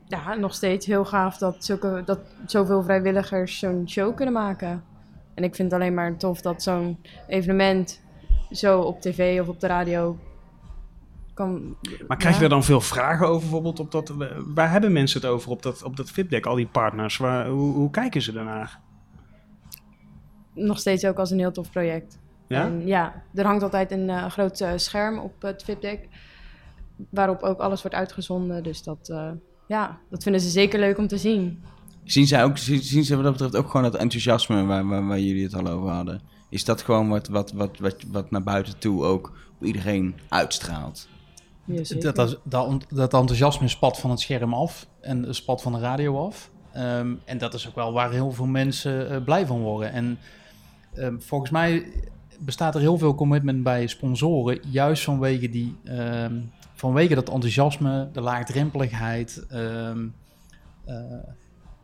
Speaker 4: Ja, nog steeds heel gaaf dat, zulke, dat zoveel vrijwilligers zo'n show kunnen maken. En ik vind het alleen maar tof dat zo'n evenement zo op tv of op de radio kan...
Speaker 2: Maar krijg je
Speaker 4: ja.
Speaker 2: er dan veel vragen over bijvoorbeeld? Op dat, waar hebben mensen het over op dat, op dat Fitdeck, al die partners? Waar, hoe, hoe kijken ze daarnaar?
Speaker 4: Nog steeds ook als een heel tof project.
Speaker 2: Ja?
Speaker 4: En ja, er hangt altijd een eh, groot eh, scherm op het VIP-deck. Waarop ook alles wordt uitgezonden. Dus dat, eh, ja, dat vinden ze zeker leuk om te zien.
Speaker 1: Zien zij ook, zien, zien ze wat dat betreft ook gewoon dat enthousiasme waar, waar, waar jullie het al over hadden? Is dat gewoon wat, wat, wat, wat, wat naar buiten toe ook op iedereen uitstraalt?
Speaker 3: Dat, dat, dat, enthousiasme spat van het scherm af en spat van de radio af. Ehm, en dat is ook wel waar heel veel mensen eh, blij van worden. En ehm, volgens mij bestaat er heel veel commitment bij sponsoren, juist vanwege, die, ehm, vanwege dat enthousiasme, de laagdrempeligheid. eh,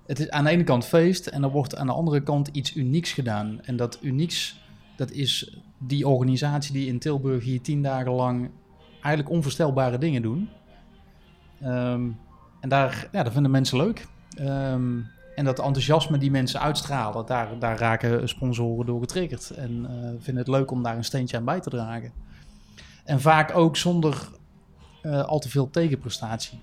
Speaker 3: het is aan de ene kant feest en er wordt aan de andere kant iets unieks gedaan. En dat unieks, dat is die organisatie die in Tilburg hier tien dagen lang eigenlijk onvoorstelbare dingen doen. Ehm, en daar, ja, dat vinden mensen leuk. Ehm, en dat enthousiasme die mensen uitstralen, daar, daar raken sponsoren door getriggerd. En eh, vinden het leuk om daar een steentje aan bij te dragen. En vaak ook zonder eh, al te veel tegenprestatie.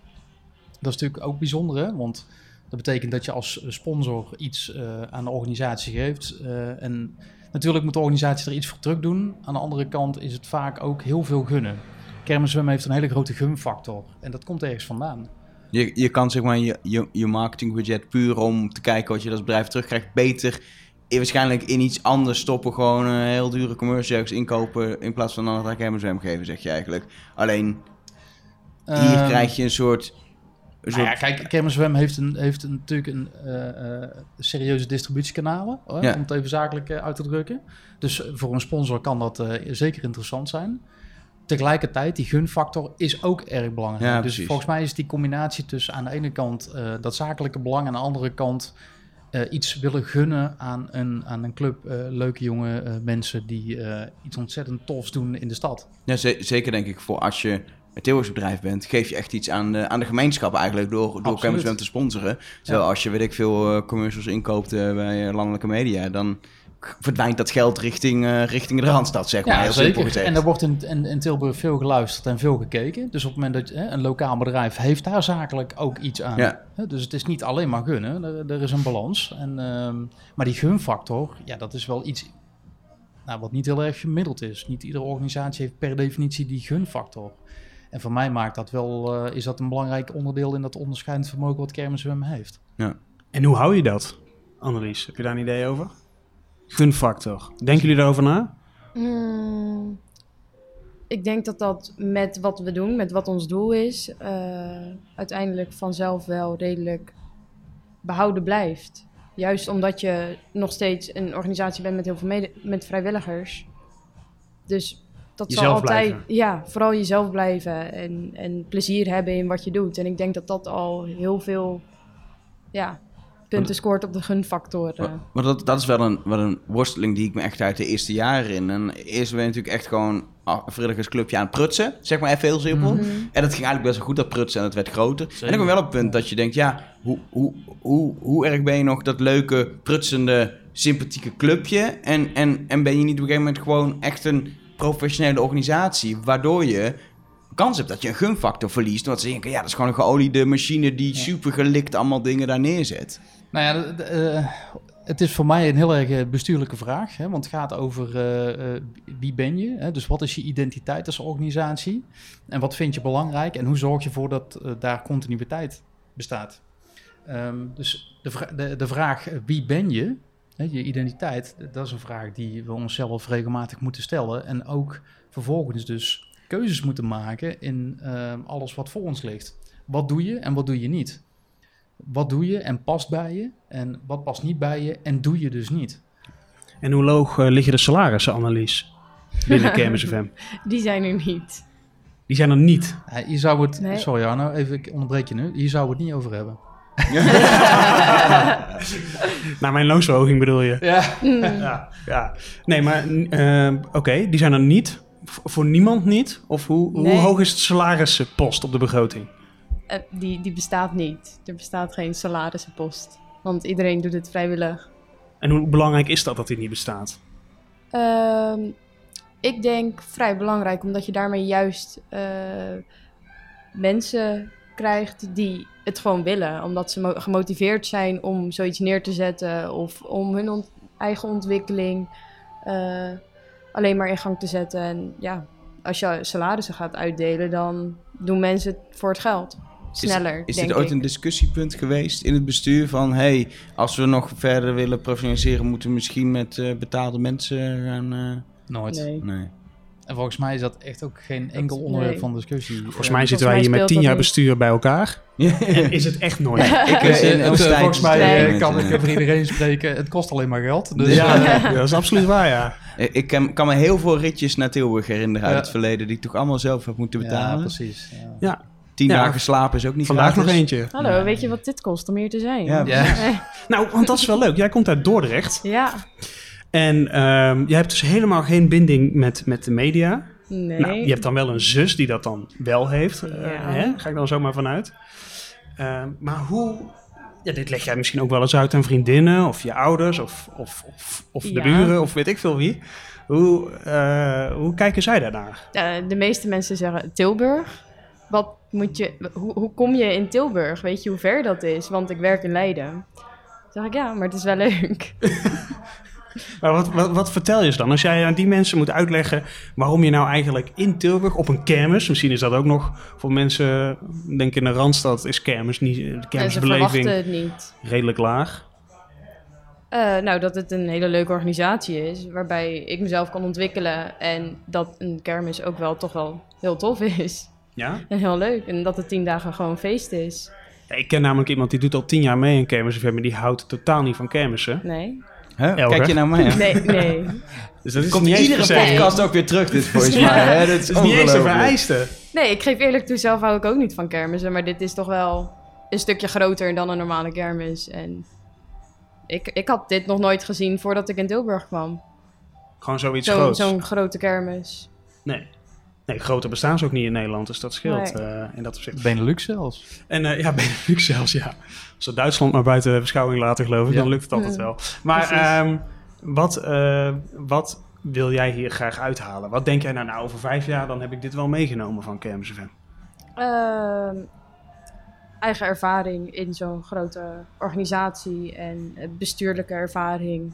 Speaker 3: Dat is natuurlijk ook bijzonder, hè? want dat betekent dat je als sponsor iets eh, aan de organisatie geeft. en natuurlijk moet de organisatie er iets voor terug doen. Aan de andere kant is het vaak ook heel veel gunnen. Kermiszwem heeft een hele grote gunfactor. En dat komt ergens vandaan.
Speaker 1: Je, je kan zeg maar je, je, je marketingbudget puur om te kijken wat je als bedrijf terugkrijgt beter waarschijnlijk in iets anders stoppen. Gewoon een heel dure commercial ergens inkopen in plaats van dan het geven, zeg je eigenlijk. Alleen hier
Speaker 3: Ehm,
Speaker 1: krijg je een soort... Een
Speaker 3: Nou ja, kijk, Kermiszwem heeft, een, heeft een, natuurlijk een eh, eh, serieuze distributiekanalen, hoor,
Speaker 1: Ja.
Speaker 3: om het even zakelijk eh, uit te drukken. Dus voor een sponsor kan dat zeker interessant zijn. Tegelijkertijd, die gunfactor is ook erg belangrijk.
Speaker 1: Ja,
Speaker 3: dus volgens mij is die combinatie tussen aan de ene kant eh, dat zakelijke belang... en aan de andere kant eh, iets willen gunnen aan een, aan een club eh, leuke jonge mensen... die iets ontzettend tofs doen in de stad.
Speaker 1: Ja, ze- zeker denk ik voor als je een bedrijf bent, geef je echt iets aan de, aan de gemeenschap eigenlijk door, door. Campuswem te sponsoren. Terwijl
Speaker 3: Ja.
Speaker 1: als je, weet ik veel, commercials inkoopt bij landelijke media, dan verdwijnt dat geld richting, eh, richting de Randstad, zeg maar.
Speaker 3: Ja,
Speaker 1: heel simpel
Speaker 3: zeker.
Speaker 1: gezegd.
Speaker 3: En er wordt in, in, in Tilburg veel geluisterd en veel gekeken. Dus op het moment dat hè, een lokaal bedrijf heeft daar zakelijk ook iets aan.
Speaker 1: Ja.
Speaker 3: Dus het is niet alleen maar gunnen, er, er is een balans. En, ehm, maar die gunfactor, ja, dat is wel iets nou, wat niet heel erg gemiddeld is. Niet iedere organisatie heeft per definitie die gunfactor. En voor mij maakt dat wel, eh, is dat een belangrijk onderdeel in dat onderscheidend vermogen wat Kermiswem heeft.
Speaker 1: Ja.
Speaker 2: En hoe hou je dat, Annelies? Heb je daar een idee over? Gunfactor. Denken jullie daarover na?
Speaker 4: Hmm, ik denk dat dat met wat we doen, met wat ons doel is, eh, uiteindelijk vanzelf wel redelijk behouden blijft. Juist omdat je nog steeds een organisatie bent met heel veel mede- met vrijwilligers. Dus dat zal altijd,
Speaker 2: blijven.
Speaker 4: ja, vooral jezelf blijven en, en plezier hebben in wat je doet. En ik denk dat dat al heel veel, ja, punten scoort op de gunfactor. eh.
Speaker 1: Maar dat, dat is wel een, wel een worsteling die ik me echt uit de eerste jaren in. En eerst ben je natuurlijk echt gewoon een vrijwilligersclubje aan het prutsen. Zeg maar even heel simpel.
Speaker 4: Mhm.
Speaker 1: En dat ging eigenlijk best wel goed, dat prutsen. En het werd groter.
Speaker 3: Zeker.
Speaker 1: En ik ben wel op het punt dat je denkt, ja, hoe, hoe, hoe, hoe erg ben je nog dat leuke, prutsende, sympathieke clubje? En, en, en ben je niet op een gegeven moment gewoon echt een professionele organisatie, waardoor je kans hebt dat je een gunfactor verliest. Omdat ze denken, ja, dat is gewoon een geoliede machine die super gelikt allemaal dingen daar neerzet.
Speaker 3: Nou ja, eh, het is voor mij een heel erg eh, bestuurlijke vraag. Hè, want het gaat over eh, wie ben je? Hè? Dus wat is je identiteit als organisatie? En wat vind je belangrijk? En hoe zorg je ervoor dat daar continuïteit bestaat? Ehm, dus de, de, de vraag wie ben je? Hè, je identiteit, dat is een vraag die we onszelf regelmatig moeten stellen. En ook vervolgens dus keuzes moeten maken in ehm, alles wat voor ons ligt. Wat doe je en wat doe je niet? Wat doe je en past bij je? En wat past niet bij je en doe je dus niet?
Speaker 2: En hoe loog eh, liggen de salarissen, Annelies? Binnen *laughs* Kermis FM.
Speaker 4: Die zijn er niet.
Speaker 2: Die zijn er niet.
Speaker 3: Hier zou het,
Speaker 4: Nee.
Speaker 3: sorry Arno, even ik onderbreek je nu. Hier zou het niet over hebben. *laughs*
Speaker 2: Naar mijn loonsverhoging bedoel je?
Speaker 3: Ja.
Speaker 2: ja, ja. Nee, maar eh, oké, die zijn er niet. V- voor niemand niet? Of hoe,
Speaker 4: Nee.
Speaker 2: hoe hoog is het salarispost op de begroting?
Speaker 4: Eh, die, die bestaat niet. Er bestaat geen salarissenpost. Want iedereen doet het vrijwillig.
Speaker 2: En hoe belangrijk is dat dat die niet bestaat?
Speaker 4: Ehm, ik denk vrij belangrijk, omdat je daarmee juist eh, mensen krijgt die het gewoon willen. Omdat ze mo- gemotiveerd zijn om zoiets neer te zetten of om hun ont- eigen ontwikkeling eh, alleen maar in gang te zetten. En ja, als je salarissen gaat uitdelen, dan doen mensen het voor het geld. Sneller,
Speaker 1: Is, is
Speaker 4: denk
Speaker 1: dit ooit
Speaker 4: ik.
Speaker 1: een discussiepunt geweest in het bestuur van... hey, als we nog verder willen professionaliseren... moeten we misschien met eh, betaalde mensen gaan... eh,
Speaker 3: Nooit.
Speaker 4: Nee.
Speaker 1: Nee.
Speaker 3: En volgens mij is dat echt ook geen enkel onderwerp
Speaker 4: nee.
Speaker 3: van discussie.
Speaker 2: Volgens mij zitten wij hier met tien jaar
Speaker 4: niet.
Speaker 2: bestuur bij elkaar. En is het echt nooit. *laughs*
Speaker 1: ik, eh,
Speaker 3: Dus,
Speaker 1: in-
Speaker 3: volgens mij kan ik voor iedereen spreken. Het kost alleen maar geld. Dus,
Speaker 2: ja, ja, dat is absoluut waar, ja.
Speaker 1: Ik kan, kan me heel veel ritjes naar Tilburg herinneren uit
Speaker 3: Ja.
Speaker 1: het verleden... die ik toch allemaal zelf heb moeten
Speaker 3: ja,
Speaker 1: betalen.
Speaker 3: precies. Ja.
Speaker 1: Tien
Speaker 2: Ja.
Speaker 1: dagen slapen is ook niet
Speaker 2: vandaag
Speaker 1: gratis.
Speaker 2: nog eentje.
Speaker 4: Hallo, weet je wat dit kost om hier te zijn?
Speaker 1: Ja,
Speaker 3: Ja.
Speaker 2: Nou, want dat is wel leuk. Jij komt uit Dordrecht.
Speaker 4: Ja,
Speaker 2: En ehm jij hebt dus helemaal geen binding met, met de media.
Speaker 4: nee.
Speaker 2: Nou, je hebt dan wel een zus die dat dan wel heeft. eh,
Speaker 4: Ja.
Speaker 2: hè? Ga ik dan zomaar vanuit. Ehm, maar hoe... Ja, dit leg jij misschien ook wel eens uit aan vriendinnen of je ouders of, of, of, of de
Speaker 4: Ja.
Speaker 2: buren of weet ik veel wie. Hoe, eh, hoe kijken zij daarnaar?
Speaker 4: Eh, de meeste mensen zeggen Tilburg. Wat moet je, hoe, hoe kom je in Tilburg? Weet je hoe ver dat is? Want ik werk in Leiden. Dan zeg ik ja, maar het is wel leuk. *laughs*
Speaker 2: Maar wat, wat, wat vertel je ze dan? Als jij aan die mensen moet uitleggen waarom je nou eigenlijk in Tilburg op een kermis, misschien is dat ook nog voor mensen, denk in de Randstad is kermis niet, de kermisbeleving
Speaker 4: het niet.
Speaker 2: redelijk laag.
Speaker 4: Eh, nou, dat het een hele leuke organisatie is, waarbij ik mezelf kan ontwikkelen en dat een kermis ook wel toch wel heel tof is.
Speaker 2: Ja?
Speaker 4: En heel leuk. En dat het tien dagen gewoon feest is.
Speaker 2: Ja, Ik ken namelijk iemand die doet al tien jaar mee in kermis maar die houdt totaal niet van kermissen.
Speaker 4: Nee.
Speaker 1: Huh?
Speaker 2: Elger?
Speaker 1: Kijk je naar mij?
Speaker 4: Nee, *laughs* nee.
Speaker 2: Dus dat is
Speaker 1: Komt
Speaker 2: niet
Speaker 1: iedere podcast ook weer terug, dit volgens mij. Hè? Dat is,
Speaker 2: Het is niet eens een vereiste.
Speaker 4: Nee, ik geef eerlijk toe, zelf hou ik ook niet van kermissen. Maar dit is toch wel een stukje groter dan een normale kermis. En ik, ik had dit nog nooit gezien voordat ik in Tilburg kwam.
Speaker 2: Gewoon zoiets
Speaker 4: Zo'n
Speaker 2: groots.
Speaker 4: zo'n grote kermis.
Speaker 2: Nee. Nee, groter bestaan ze ook niet in Nederland, dus dat scheelt
Speaker 4: Nee.
Speaker 2: eh, in dat opzicht.
Speaker 3: Benelux zelfs.
Speaker 2: En eh, ja, *laughs* Benelux zelfs, ja. Als we Duitsland maar buiten beschouwing laten, geloof ik,
Speaker 3: Ja.
Speaker 2: dan lukt het altijd
Speaker 4: Mm.
Speaker 2: wel. Maar ehm, Wat, eh, wat wil jij hier graag uithalen? Wat denk jij nou, nou, over vijf jaar dan heb ik dit wel meegenomen van Kermis FM?
Speaker 4: Ehm, eigen ervaring in zo'n grote organisatie en bestuurlijke ervaring.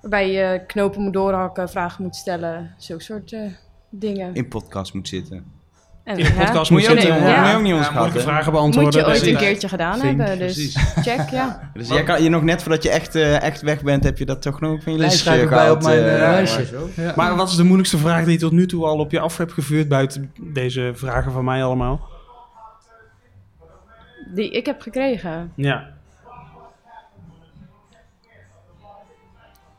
Speaker 4: Waarbij je knopen moet doorhakken, vragen moet stellen, zulke soort eh, dingen.
Speaker 1: In podcast moet zitten.
Speaker 4: En,
Speaker 2: In de
Speaker 4: ja.
Speaker 2: podcast
Speaker 1: Moet
Speaker 2: moet
Speaker 1: je ook
Speaker 2: je
Speaker 1: niet-
Speaker 2: ja.
Speaker 1: moet je ook niet
Speaker 2: vragen
Speaker 4: Moet
Speaker 2: beantwoorden.
Speaker 4: je ooit
Speaker 2: precies.
Speaker 4: een keertje gedaan
Speaker 3: Vink,
Speaker 4: hebben, dus
Speaker 3: precies.
Speaker 4: check, ja. *laughs*
Speaker 1: Dus jij kan je nog net voordat je echt, eh, echt weg bent, heb je dat toch nog van je lijstje
Speaker 3: schrijf ik bij
Speaker 1: gehaald,
Speaker 3: op mijn
Speaker 1: eh,
Speaker 3: eh,
Speaker 1: ja,
Speaker 3: lijstje.
Speaker 1: maar-
Speaker 3: Ja.
Speaker 2: Maar wat is de moeilijkste vraag die je tot nu toe al op je af hebt gevuurd buiten deze vragen van mij allemaal?
Speaker 4: Die ik heb gekregen.
Speaker 2: Ja.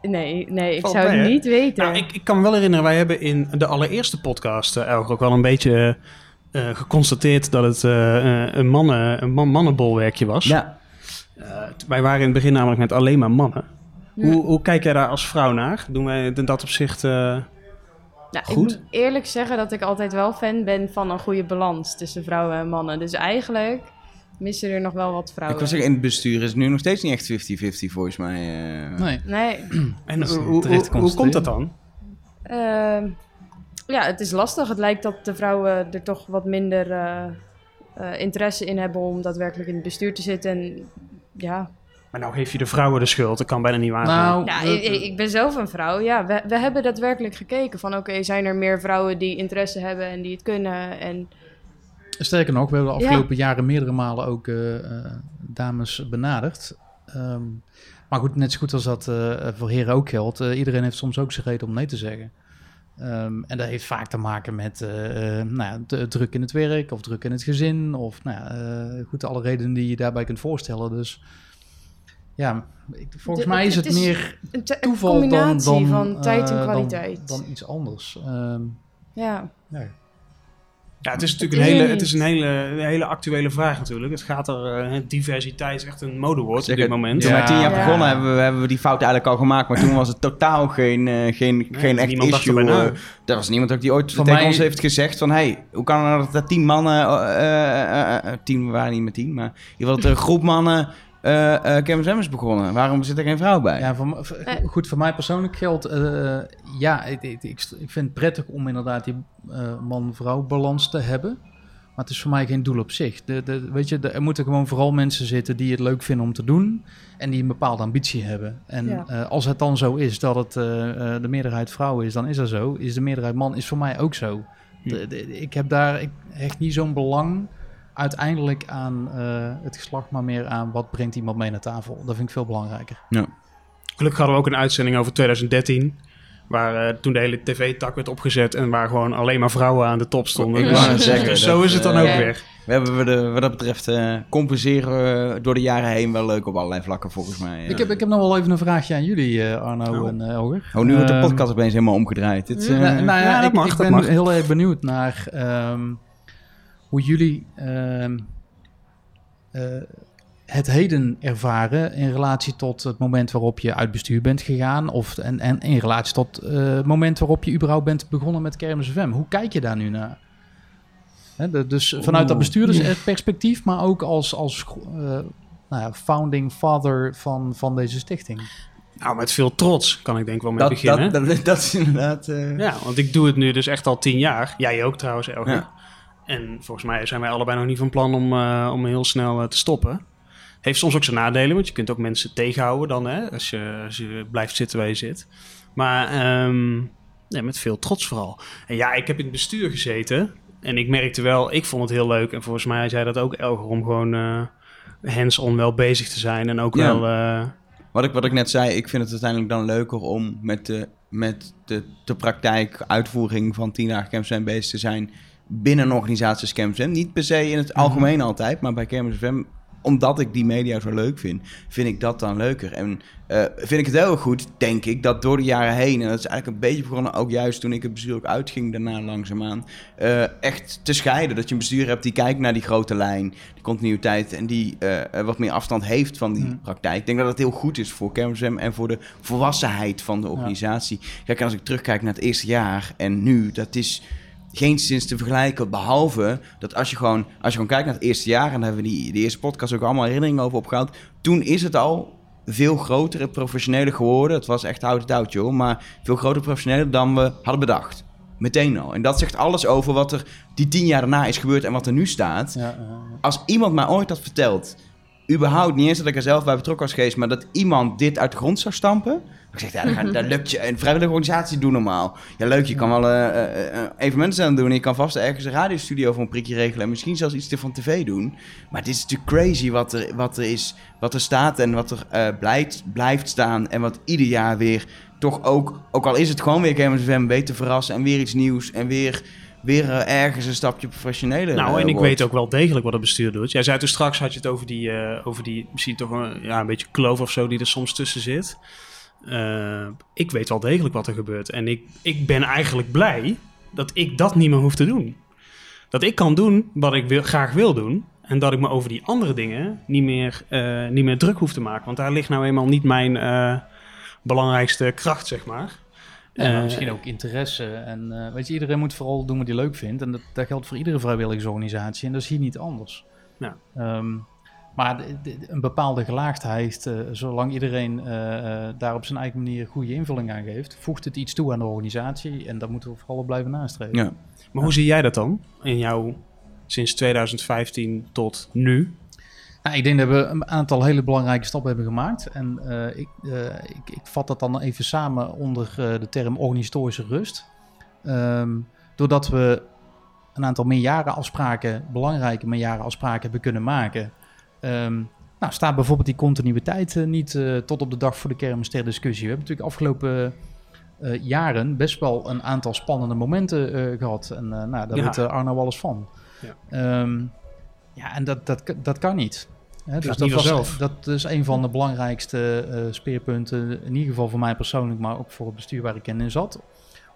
Speaker 4: Nee, nee, ik
Speaker 2: Valt
Speaker 4: zou
Speaker 2: mee,
Speaker 4: het
Speaker 2: hè?
Speaker 4: niet weten.
Speaker 2: Nou, ik, ik kan me wel herinneren, wij hebben in de allereerste podcast uh, ook wel een beetje uh, geconstateerd dat het uh, een, mannen, een man mannenbolwerkje was.
Speaker 1: Ja.
Speaker 2: Uh, wij waren in het begin namelijk met alleen maar mannen. Ja. Hoe, hoe, kijk jij daar als vrouw naar? Doen wij in dat opzicht uh,
Speaker 4: nou,
Speaker 2: goed?
Speaker 4: Ik moet eerlijk zeggen dat ik altijd wel fan ben van een goede balans tussen vrouwen en mannen. Dus eigenlijk missen er nog wel wat vrouwen.
Speaker 1: Ik wil zeggen, in het bestuur is het nu nog steeds niet echt 50-50 volgens mij. Uh...
Speaker 3: Nee.
Speaker 4: nee. *clears throat*
Speaker 2: En hoe, hoe, hoe komt dat dan?
Speaker 4: Uh, ja, het is lastig. Het lijkt dat de vrouwen er toch wat minder uh, uh, interesse in hebben om daadwerkelijk in het bestuur te zitten. En ja.
Speaker 2: Maar nou geef je de vrouwen de schuld. Dat kan bijna niet waar
Speaker 4: nou, ja, ik, ik, ben zelf een vrouw. Ja, we, we hebben daadwerkelijk gekeken van oké, okay, zijn er meer vrouwen die interesse hebben en die het kunnen en...
Speaker 3: Sterker nog, we hebben de afgelopen ja. jaren meerdere malen ook uh, dames benaderd. Um, maar goed, net zo goed als dat uh, voor heren ook geldt. Iedereen heeft soms ook zijn reden om nee te zeggen. Um, en dat heeft vaak te maken met nou ja, druk in het werk of druk in het gezin. Of nou ja, goed, alle redenen die je daarbij kunt voorstellen. Dus ja, volgens de, mij is het, het is meer
Speaker 4: een, een
Speaker 3: toeval dan, dan,
Speaker 4: van tijd en kwaliteit.
Speaker 3: Dan, dan iets anders. Um,
Speaker 4: ja.
Speaker 3: ja.
Speaker 2: Ja, het is natuurlijk een hele, het is een hele, een hele actuele vraag natuurlijk. Het gaat er, uh, diversiteit is echt een modewoord op dit moment.
Speaker 1: Toen wij tien jaar ja. begonnen hebben we, hebben we die fout eigenlijk al gemaakt, maar toen was het totaal geen, uh, geen, nee, geen echt issue. Uh, er was niemand ook die ooit Van tegen mij... ons heeft gezegd van, hey, hoe kan het nou dat tien mannen, uh, tien, we waren niet met tien, maar in ieder geval dat er een groep mannen uh, uh, is begonnen. Waarom zit er geen vrouw bij?
Speaker 3: Ja, voor, voor, goed, voor mij persoonlijk geldt... Uh, ja, ik, ik, ik, vind het prettig om inderdaad die man-vrouw balans te hebben. Maar het is voor mij geen doel op zich. De, de, weet je, de, er moeten gewoon vooral mensen zitten die het leuk vinden om te doen. En die een bepaalde ambitie hebben. En ja. als het dan zo is dat het de meerderheid vrouw is, dan is dat zo. Is de meerderheid man, is voor mij ook zo. De, de, ik heb daar ik echt niet zo'n belang uiteindelijk aan uh, het geslacht, maar meer aan wat brengt iemand mee naar tafel. Dat vind ik veel belangrijker.
Speaker 2: Ja. Gelukkig hadden we ook een uitzending over 2013. Waar uh, toen de hele tv-tak werd opgezet en waar gewoon alleen maar vrouwen aan de top stonden.
Speaker 1: Dus,
Speaker 2: dus,
Speaker 1: zeggen,
Speaker 2: dus zo is het dan uh, ook ja. weer.
Speaker 1: We hebben we de, wat dat betreft uh, compenseren door de jaren heen wel leuk op allerlei vlakken volgens mij.
Speaker 3: Ik, heb, ik heb nog wel even een vraagje aan jullie, Arno oh. en Hoger.
Speaker 1: Oh, nu wordt de podcast opeens helemaal omgedraaid. Het,
Speaker 3: nou, nou ja, ja, ik, mag, ik ben mag. heel erg benieuwd naar... Um, hoe jullie uh, uh, het heden ervaren in relatie tot het moment waarop je uit bestuur bent gegaan. Of, en, en in relatie tot uh, het moment waarop je überhaupt bent begonnen met Kermis FM. Hoe kijk je daar nu naar? He, de, dus vanuit dat bestuurdersperspectief, maar ook als, als nou ja, founding father van, van deze stichting.
Speaker 2: Nou, met veel trots kan ik denk wel mee
Speaker 1: dat,
Speaker 2: beginnen.
Speaker 1: Dat, dat, dat is inderdaad...
Speaker 2: Ja, want ik doe het nu dus echt al tien jaar. Jij ook trouwens, Elger. Ja. En volgens mij zijn wij allebei nog niet van plan om, uh, om heel snel uh, te stoppen. Heeft soms ook zijn nadelen, want je kunt ook mensen tegenhouden dan, hè, als, je, als je blijft zitten waar je zit. Maar um, nee, met veel trots vooral. En ja, ik heb in het bestuur gezeten en ik merkte wel, ik vond het heel leuk. En volgens mij zei dat ook Elger om gewoon uh, hands-on wel bezig te zijn en ook ja. wel...
Speaker 1: Wat ik, wat ik net zei, ik vind het uiteindelijk dan leuker om met de, met de, de praktijk, uitvoering van 10 dagen Camp bezig te zijn binnen een organisatie als FM. Niet per se in het algemeen mm. altijd, maar bij FM, omdat ik die media zo leuk vind, vind ik dat dan leuker. En uh, vind ik het heel goed, denk ik, dat door de jaren heen, en dat is eigenlijk een beetje begonnen ook juist toen ik het bestuur ook uitging daarna langzaamaan, uh, echt te scheiden. Dat je een bestuur hebt die kijkt naar die grote lijn, die continuïteit en die uh, wat meer afstand heeft van die mm. praktijk. Ik denk dat het heel goed is voor FM en voor de volwassenheid van de organisatie. Ja. Kijk, als ik terugkijk naar het eerste jaar en nu, dat is geen sinds te vergelijken. Behalve dat als je gewoon, als je gewoon kijkt naar het eerste jaar, en daar hebben we die, de eerste podcast ook allemaal herinneringen over opgehaald. Toen is het al veel groter en professioneler geworden. Het was echt hout het oud, joh. Maar veel groter professioneler dan we hadden bedacht. Meteen al. En dat zegt alles over wat er die tien jaar daarna is gebeurd en wat er nu staat.
Speaker 3: Ja, ja,
Speaker 1: Als iemand mij ooit had verteld, überhaupt niet eens dat ik er zelf bij betrokken was geweest, maar dat iemand dit uit de grond zou stampen. Ik zeg, ja, dat, gaat- dat lukt je. Een vrijwillige organisatie doen normaal. Ja, leuk, je kan wel eh, evenementen aan doen. En je kan vast ergens een radiostudio voor een prikje regelen. En misschien zelfs iets van tv doen. Maar het is natuurlijk crazy wat er, wat er is, wat er staat en wat er blijft, blijft staan. En wat ieder jaar weer toch ook, ook al is het gewoon weer FM, weet te verrassen. En weer iets nieuws. En weer, weer ergens een stapje professioneler
Speaker 2: Nou, en ik
Speaker 1: wordt.
Speaker 2: weet ook wel degelijk wat het bestuur doet. Jij zei toen straks, had je het over die, over die misschien toch een, ja, een beetje kloof of zo die er soms tussen zit. Eh, ik weet wel degelijk wat er gebeurt. En ik, ik ben eigenlijk blij dat ik dat niet meer hoef te doen. Dat ik kan doen wat ik wil, graag wil doen. En dat ik me over die andere dingen niet meer, eh, niet meer druk hoef te maken. Want daar ligt nou eenmaal niet mijn eh, belangrijkste kracht, zeg maar.
Speaker 3: Ja, maar misschien ook interesse. En weet je, iedereen moet vooral doen wat hij leuk vindt. En dat, dat geldt voor iedere vrijwilligersorganisatie. En dat is hier niet anders.
Speaker 2: Ja.
Speaker 3: Ehm, maar de- de- een bepaalde gelaagdheid, eh, zolang iedereen eh, eh, daar op zijn eigen manier goede invulling aan geeft, voegt het iets toe aan de organisatie. En dat moeten we vooral blijven nastreven.
Speaker 1: Ja.
Speaker 2: Maar hoe zie jij dat dan? In jouw sinds 2015 tot nu?
Speaker 3: Nou, ik denk dat we een aantal hele belangrijke stappen hebben gemaakt. En eh, ik, eh, ik, ik vat dat dan even samen onder de term organisatorische rust. Ehm, doordat we een aantal meerjarenafspraken, belangrijke meerjarenafspraken hebben kunnen maken. Ehm, nou, staat bijvoorbeeld die continuïteit eh, niet eh, tot op de dag voor de kermis ter discussie. We hebben natuurlijk afgelopen eh, jaren best wel een aantal spannende momenten eh, gehad. En nou, daar
Speaker 2: Ja.
Speaker 3: weet Arno alles van.
Speaker 2: Ja.
Speaker 3: Ehm, ja, en dat, dat, dat kan niet. Hè, dus dat, was, dat is een van de belangrijkste speerpunten, in ieder geval voor mij persoonlijk, maar ook voor het bestuur waar ik in zat,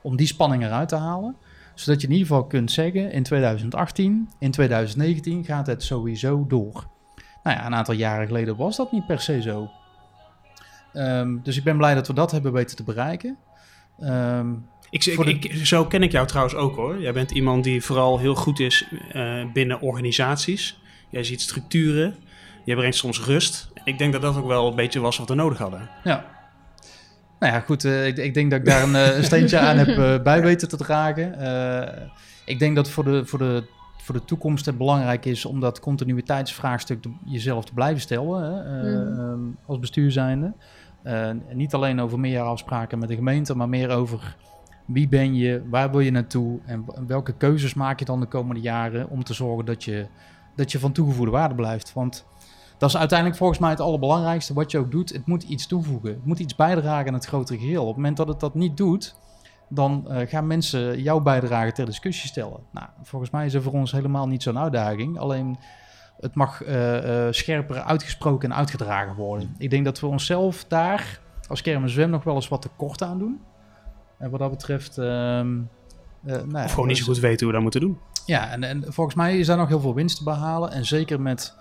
Speaker 3: om die spanning eruit te halen. Zodat je in ieder geval kunt zeggen, in 2018, in 2019 gaat het sowieso door. Nou ja, een aantal jaren geleden was dat niet per se zo. Ehm, dus ik ben blij dat we dat hebben weten te bereiken. Ehm,
Speaker 2: Ik, ik, ik- zo ken ik jou trouwens ook hoor. Jij bent iemand die vooral heel goed is eh, binnen organisaties. Jij ziet structuren. Je brengt soms rust. Ik denk dat dat ook wel een beetje was wat we nodig hadden.
Speaker 3: Ja. Nou ja, goed. eh, ik, ik denk dat ik daar een, eh, een steentje aan heb bij *laughs* weten te dragen. Ik denk dat voor de, voor, de, voor de toekomst het belangrijk is om dat continuïteitsvraagstuk te- jezelf te blijven stellen. Hè, eh,
Speaker 4: Mhm.
Speaker 3: ehm, als bestuur zijnde. Eh, niet alleen over meerjarenafspraken met de gemeente, maar meer over wie ben je, waar wil je naartoe en welke keuzes maak je dan de komende jaren om te zorgen dat je, dat je van toegevoegde waarde blijft. Want dat is uiteindelijk volgens mij het allerbelangrijkste wat je ook doet. Het moet iets toevoegen. Het moet iets bijdragen aan het grotere geheel. Op het moment dat het dat niet doet, dan eh, gaan mensen jouw bijdrage ter discussie stellen. Nou, volgens mij is er voor ons helemaal niet zo'n uitdaging. Alleen het mag eh, eh, scherper uitgesproken en uitgedragen worden. Ik denk dat we onszelf daar als Kermis Zwem nog wel eens wat tekort aan doen. En wat dat betreft... ehm, eh, nou ja,
Speaker 2: Of gewoon niet zo goed weten hoe we dat moeten doen.
Speaker 3: ja, en, en volgens mij is daar nog heel veel winst te behalen. En zeker met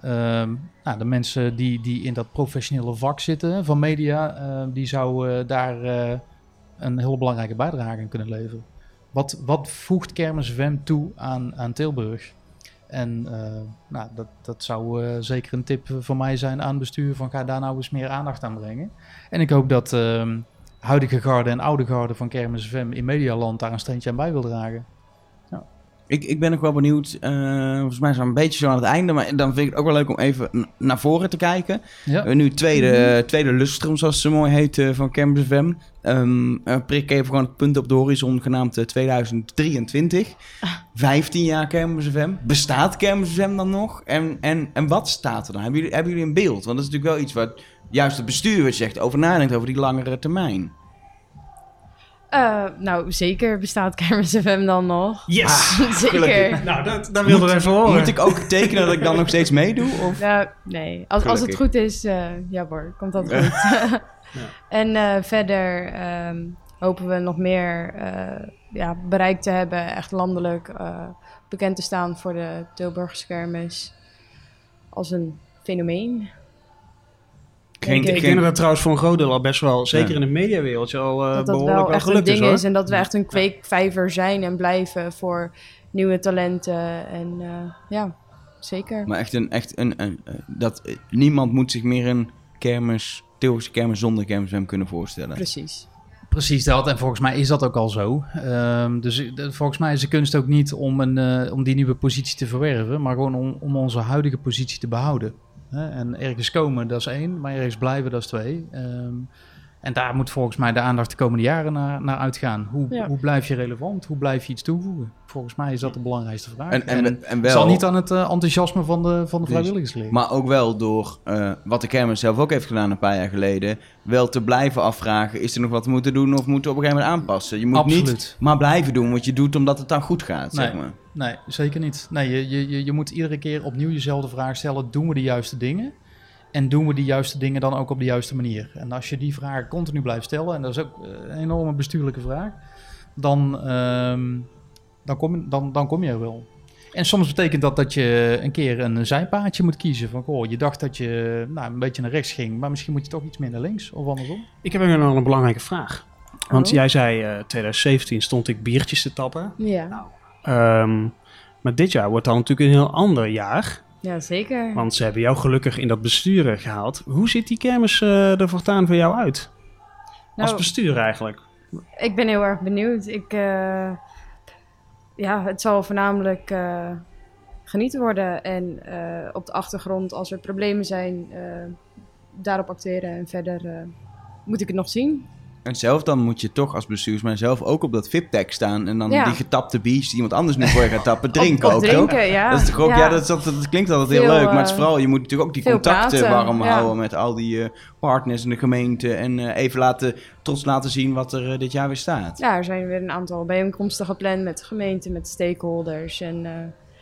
Speaker 3: ehm, nou, de mensen die, die in dat professionele vak zitten van media, die zouden daar een heel belangrijke bijdrage aan kunnen leveren. Wat, wat voegt Kermis FM toe aan, aan Tilburg? En eh, nou, dat, dat zou eh, zeker een tip van mij zijn aan het bestuur van ga daar nou eens meer aandacht aan brengen. En ik hoop dat ehm, huidige garde en oude garde van Kermis FM in Medialand daar een steentje aan bij wil dragen.
Speaker 1: Ik, ik ben ook wel benieuwd. eh, volgens mij zijn we een beetje zo aan het einde. Maar dan vind ik het ook wel leuk om even naar voren te kijken.
Speaker 3: Ja.
Speaker 1: Nu tweede, tweede lustrum, zoals ze mooi heet, van Campus FM. Ehm eh, prik even gewoon het punt op de horizon, genaamd eh, 2023. 15 jaar Campus FM. Bestaat FM dan nog? En, en, en wat staat er dan? Hebben jullie, hebben jullie een beeld? Want dat is natuurlijk wel iets wat juist het bestuur, wat je zegt, over nadenkt, over die langere termijn.
Speaker 4: Eh, nou, zeker bestaat Kermis FM dan nog.
Speaker 2: Yes! *laughs*
Speaker 4: zeker.
Speaker 1: gelukkig.
Speaker 2: Nou, dat, dat wilden we even horen.
Speaker 1: Moet ik ook tekenen dat ik dan nog steeds meedoe? Of?
Speaker 4: Ja, nee. Als, als het goed is, eh, ja hoor, komt dat goed. *laughs* En eh, verder ehm, hopen we nog meer eh, ja, bereik te hebben, echt landelijk eh, bekend te staan voor de Tilburgse kermis als een fenomeen.
Speaker 1: Geen-
Speaker 2: ik, denk dat dat trouwens voor een groot deel al best wel, zeker
Speaker 1: Ja.
Speaker 2: in de mediawereldje, al eh
Speaker 4: dat dat
Speaker 2: behoorlijk
Speaker 4: wel
Speaker 2: wel
Speaker 4: echt een ding
Speaker 2: is
Speaker 4: en dat we echt een kweekvijver zijn en blijven voor nieuwe talenten. En eh, ja, zeker.
Speaker 1: Maar echt een, echt een, een, dat niemand moet zich meer een kermis, Tilburgse kermis zonder kermiswem kunnen voorstellen.
Speaker 4: Precies.
Speaker 3: Precies dat, en volgens mij is dat ook al zo. Ehm, dus volgens mij is de kunst ook niet om, een, eh, om die nieuwe positie te verwerven, maar gewoon om, om onze huidige positie te behouden. Hè? En ergens komen, dat is één, maar ergens blijven, dat is twee. Ehm, en daar moet volgens mij de aandacht de komende jaren naar, naar uitgaan. Hoe,
Speaker 4: Ja.
Speaker 3: hoe blijf je relevant? Hoe blijf je iets toevoegen? Volgens mij is dat de belangrijkste vraag.
Speaker 1: En- en- wel-
Speaker 3: zal niet aan het eh, enthousiasme van de, van de
Speaker 1: Precies.
Speaker 3: vrijwilligers liggen.
Speaker 1: Maar ook wel door eh, wat de kermis zelf ook heeft gedaan een paar jaar geleden. Wel te blijven afvragen. Is er nog wat we moeten doen of moeten we op een gegeven moment aanpassen? Je moet niet
Speaker 3: Absoluut.
Speaker 1: maar blijven doen wat je doet omdat het dan goed gaat.
Speaker 3: Nee,
Speaker 1: Zeg maar.
Speaker 3: nee zeker niet. Nee, je, je, je, je moet iedere keer opnieuw jezelf de vraag stellen: doen we de juiste dingen? En doen we die juiste dingen dan ook op de juiste manier? En als je die vraag continu blijft stellen, en dat is ook eh, een enorme bestuurlijke vraag, dan, ehm, dan, kom, je- dan, dan kom je er wel. En soms betekent dat dat je een keer een zijpaadje moet kiezen. Van, goh, je dacht dat je nou, een beetje naar rechts ging, maar misschien moet je toch iets meer naar links of andersom.
Speaker 2: Ik heb er nog een belangrijke vraag. Want
Speaker 4: Oh.
Speaker 2: jij zei eh 2017 stond ik biertjes te tappen.
Speaker 4: Ja,
Speaker 2: Ehm, maar dit jaar wordt dan natuurlijk een heel ander jaar.
Speaker 4: Ja zeker.
Speaker 2: Want ze hebben jou gelukkig in dat besturen gehaald. Hoe ziet die kermis eh er voortaan voor jou uit? Als
Speaker 4: Nou,
Speaker 2: bestuur eigenlijk.
Speaker 4: Ik ben heel erg benieuwd. Ik, eh, ja, het zal voornamelijk eh, genieten worden. En eh, op de achtergrond, als er problemen zijn, eh, daarop acteren. En verder eh, moet ik het nog zien.
Speaker 1: En zelf dan moet je toch als bestuursman zelf ook op dat VIP-tag staan. En dan
Speaker 4: Ja.
Speaker 1: die getapte bies die iemand anders nu voor je gaat tappen, *laughs* drinken
Speaker 4: op
Speaker 1: ook. toch?
Speaker 4: ja.
Speaker 1: Dat is toch ook, ja,
Speaker 4: Ja.
Speaker 1: dat, is dat, dat klinkt altijd heel
Speaker 4: Veel,
Speaker 1: leuk. Maar het is
Speaker 4: eh,
Speaker 1: vooral, je moet natuurlijk ook die contacten
Speaker 4: praten,
Speaker 1: warm
Speaker 4: ja.
Speaker 1: houden met al die eh, partners in de gemeente. En eh, even laten, trots laten zien wat er dit jaar weer staat.
Speaker 4: Ja, er zijn weer een aantal bijeenkomsten gepland met de gemeente, met stakeholders. En, eh,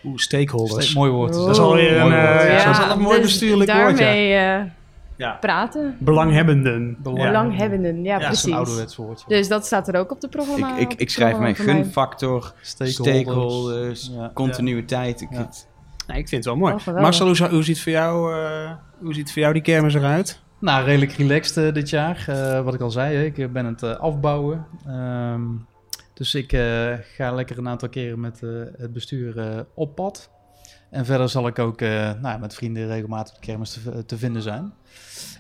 Speaker 2: Oeh, stakeholders.
Speaker 3: Steek- mooi woord.
Speaker 2: Dat is alweer een,
Speaker 3: Mooi woord.
Speaker 2: eh,
Speaker 3: Ja.
Speaker 2: dat is al een mooi
Speaker 4: dus
Speaker 2: bestuurlijk woord. Ja. Ja.
Speaker 4: praten.
Speaker 2: Belanghebbenden. Ja.
Speaker 4: Belanghebbenden, ja,
Speaker 2: Ja,
Speaker 3: Dat is een
Speaker 4: precies.
Speaker 3: ouderwets woordje.
Speaker 4: Dus dat staat er ook op de
Speaker 1: Ik,
Speaker 4: programma.
Speaker 1: ik, ik
Speaker 4: het
Speaker 1: schrijf mij
Speaker 4: programma voor
Speaker 1: gunfactor,
Speaker 3: Stakeholders.
Speaker 1: stakeholders,
Speaker 3: Ja.
Speaker 1: continuïteit. Ik,
Speaker 3: Ja.
Speaker 1: het-
Speaker 2: Nee, ik vind het wel mooi.
Speaker 4: Oh.
Speaker 2: Marcel, hoe, ziet voor jou, eh, hoe ziet voor jou die kermis eruit?
Speaker 3: Nou, redelijk relaxed eh, dit jaar. Eh, wat ik al zei, hè, ik ben het afbouwen. Ehm, dus ik eh, ga lekker een aantal keren met het bestuur op pad. En verder zal ik ook eh, nou, met vrienden regelmatig op de kermis te, te vinden zijn.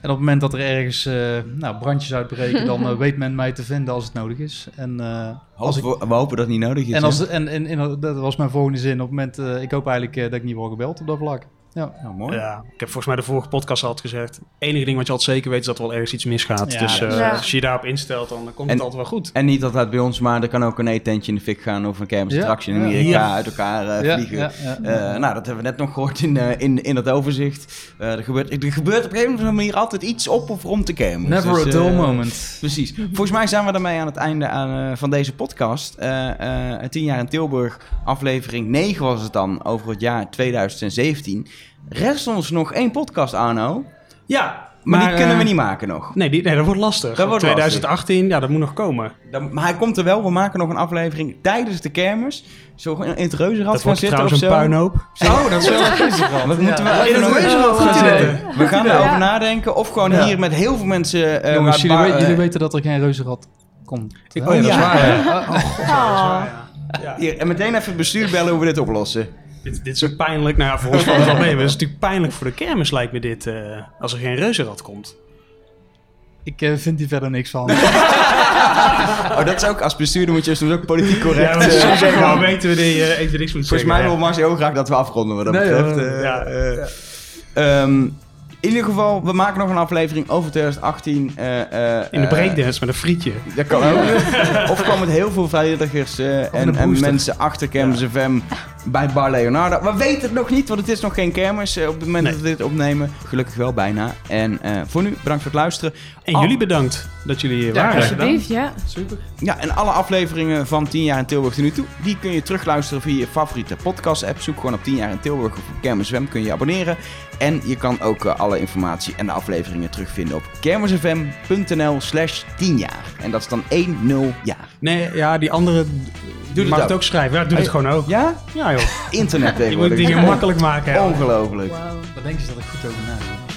Speaker 3: En op het moment dat er ergens eh, nou, brandjes uitbreken, dan eh, *laughs* weet men mij te vinden als het nodig is. En, eh, als ik,
Speaker 1: we, we hopen dat het niet nodig is.
Speaker 3: en, als, en, en, en dat was mijn volgende zin. Op het moment, eh, ik hoop eigenlijk eh, dat ik niet word gebeld op dat vlak. Ja.
Speaker 1: Nou, mooi.
Speaker 2: Ja, ik heb volgens mij de vorige podcast al had gezegd. Het enige ding wat je altijd zeker weet is dat er wel ergens iets misgaat.
Speaker 3: Ja,
Speaker 2: dus
Speaker 3: dat
Speaker 2: eh,
Speaker 4: Ja.
Speaker 2: als je je daarop instelt, dan komt
Speaker 1: En-
Speaker 2: het altijd wel goed.
Speaker 1: En niet altijd bij ons, maar er kan ook een eetentje in de fik gaan of een kermisattractie in. Amerika
Speaker 2: Ja.
Speaker 1: uit elkaar eh,
Speaker 3: Ja,
Speaker 1: vliegen.
Speaker 3: ja, ja.
Speaker 1: Eh, nou, dat hebben we net nog gehoord in, eh, in, in het overzicht. Eh, er, gebeurt, er gebeurt op een gegeven moment manier altijd iets op of rond de kermis.
Speaker 3: Never
Speaker 1: Dus,
Speaker 3: a dull moment.
Speaker 1: Precies. Volgens mij zijn we daarmee aan het einde aan, eh, van deze podcast. Eh eh 10 jaar in Tilburg, aflevering 9 was het dan, over het jaar 2017. Rest ons nog één podcast, Arno.
Speaker 2: Ja,
Speaker 1: Maar, die kunnen we
Speaker 2: eh,
Speaker 1: niet maken nog.
Speaker 2: Nee, die, nee, dat wordt lastig.
Speaker 1: Dat wordt
Speaker 2: 2018, ja, dat moet nog komen.
Speaker 1: Dan- maar hij komt er wel. We maken nog een aflevering tijdens de kermis. Zo in het reuzenrad
Speaker 2: Dat
Speaker 1: gaan
Speaker 2: wordt
Speaker 1: zitten of
Speaker 2: trouwens
Speaker 1: zo.
Speaker 2: een puinhoop.
Speaker 1: Oh, dat is wel een *laughs* reuzenrad. Dat moeten we
Speaker 2: In
Speaker 1: even
Speaker 2: het reuzenrad gaan zitten.
Speaker 1: We gaan erover
Speaker 4: Ja.
Speaker 1: nadenken. Of gewoon
Speaker 3: Ja.
Speaker 1: hier met heel veel mensen... eh,
Speaker 3: Jongens, jullie,
Speaker 1: eh,
Speaker 3: jullie weten dat er geen reuzenrad komt. hè?
Speaker 2: Oh ja, dat is
Speaker 1: ja.
Speaker 2: waar. ja.
Speaker 1: Hier, en meteen even het bestuur bellen hoe we dit oplossen.
Speaker 2: Dit, dit is ook pijnlijk. Nou ja, voor ons valt het wel mee. maar Het is natuurlijk pijnlijk voor de kermis, lijkt me dit. eh, als er geen reuzenrad komt.
Speaker 3: Ik eh, vind hier verder niks van. *laughs* *laughs*
Speaker 1: Oh, dat is ook als bestuurder moet je soms ook politiek correct...
Speaker 2: Ja, maar
Speaker 1: eh,
Speaker 2: soms
Speaker 1: zeggen.
Speaker 2: wel weten we die eh, even niks moeten
Speaker 1: Volgens
Speaker 2: zeggen.
Speaker 1: mij
Speaker 2: ja.
Speaker 1: wil Marcel heel graag dat we afronden wat dat
Speaker 3: Nee,
Speaker 1: betreft. Eh,
Speaker 2: Ja.
Speaker 1: eh, ehm, in ieder geval, we maken nog een aflevering over 2018. eh, eh,
Speaker 2: In de breakdance met een frietje.
Speaker 1: Dat kan ook. *laughs* of komen met heel veel vrijwilligers eh, en, en mensen achter Kermis FM bij Bar Leonardo. We weten het nog niet, want het is nog geen kermis eh, op het moment
Speaker 2: Nee.
Speaker 1: dat we dit opnemen. Gelukkig wel bijna. En eh, voor nu, bedankt voor het luisteren.
Speaker 2: En
Speaker 1: Al-
Speaker 2: jullie bedankt dat jullie hier
Speaker 3: Ja,
Speaker 2: waren.
Speaker 4: Alsjeblieft, ja.
Speaker 3: Super.
Speaker 1: Ja, en alle afleveringen van 10 jaar in Tilburg tot nu toe, die kun je terugluisteren via je favoriete podcast-app. Zoek gewoon op 10 jaar in Tilburg of op Kermis FM kun je je abonneren. En je kan ook eh, alle informatie en de afleveringen terugvinden op kermisfm.nl slash 10 jaar. En dat is dan 1-0 jaar.
Speaker 2: Nee, ja, die andere
Speaker 1: het
Speaker 2: mag
Speaker 1: ook.
Speaker 2: het ook schrijven. Ja, doe het gewoon ook.
Speaker 1: Ja?
Speaker 2: Ja joh.
Speaker 1: Internet *laughs*
Speaker 2: Je moet dingen makkelijk maken. hè.
Speaker 1: Ongelooflijk.
Speaker 3: Daar denk je dat ik goed over nadenk.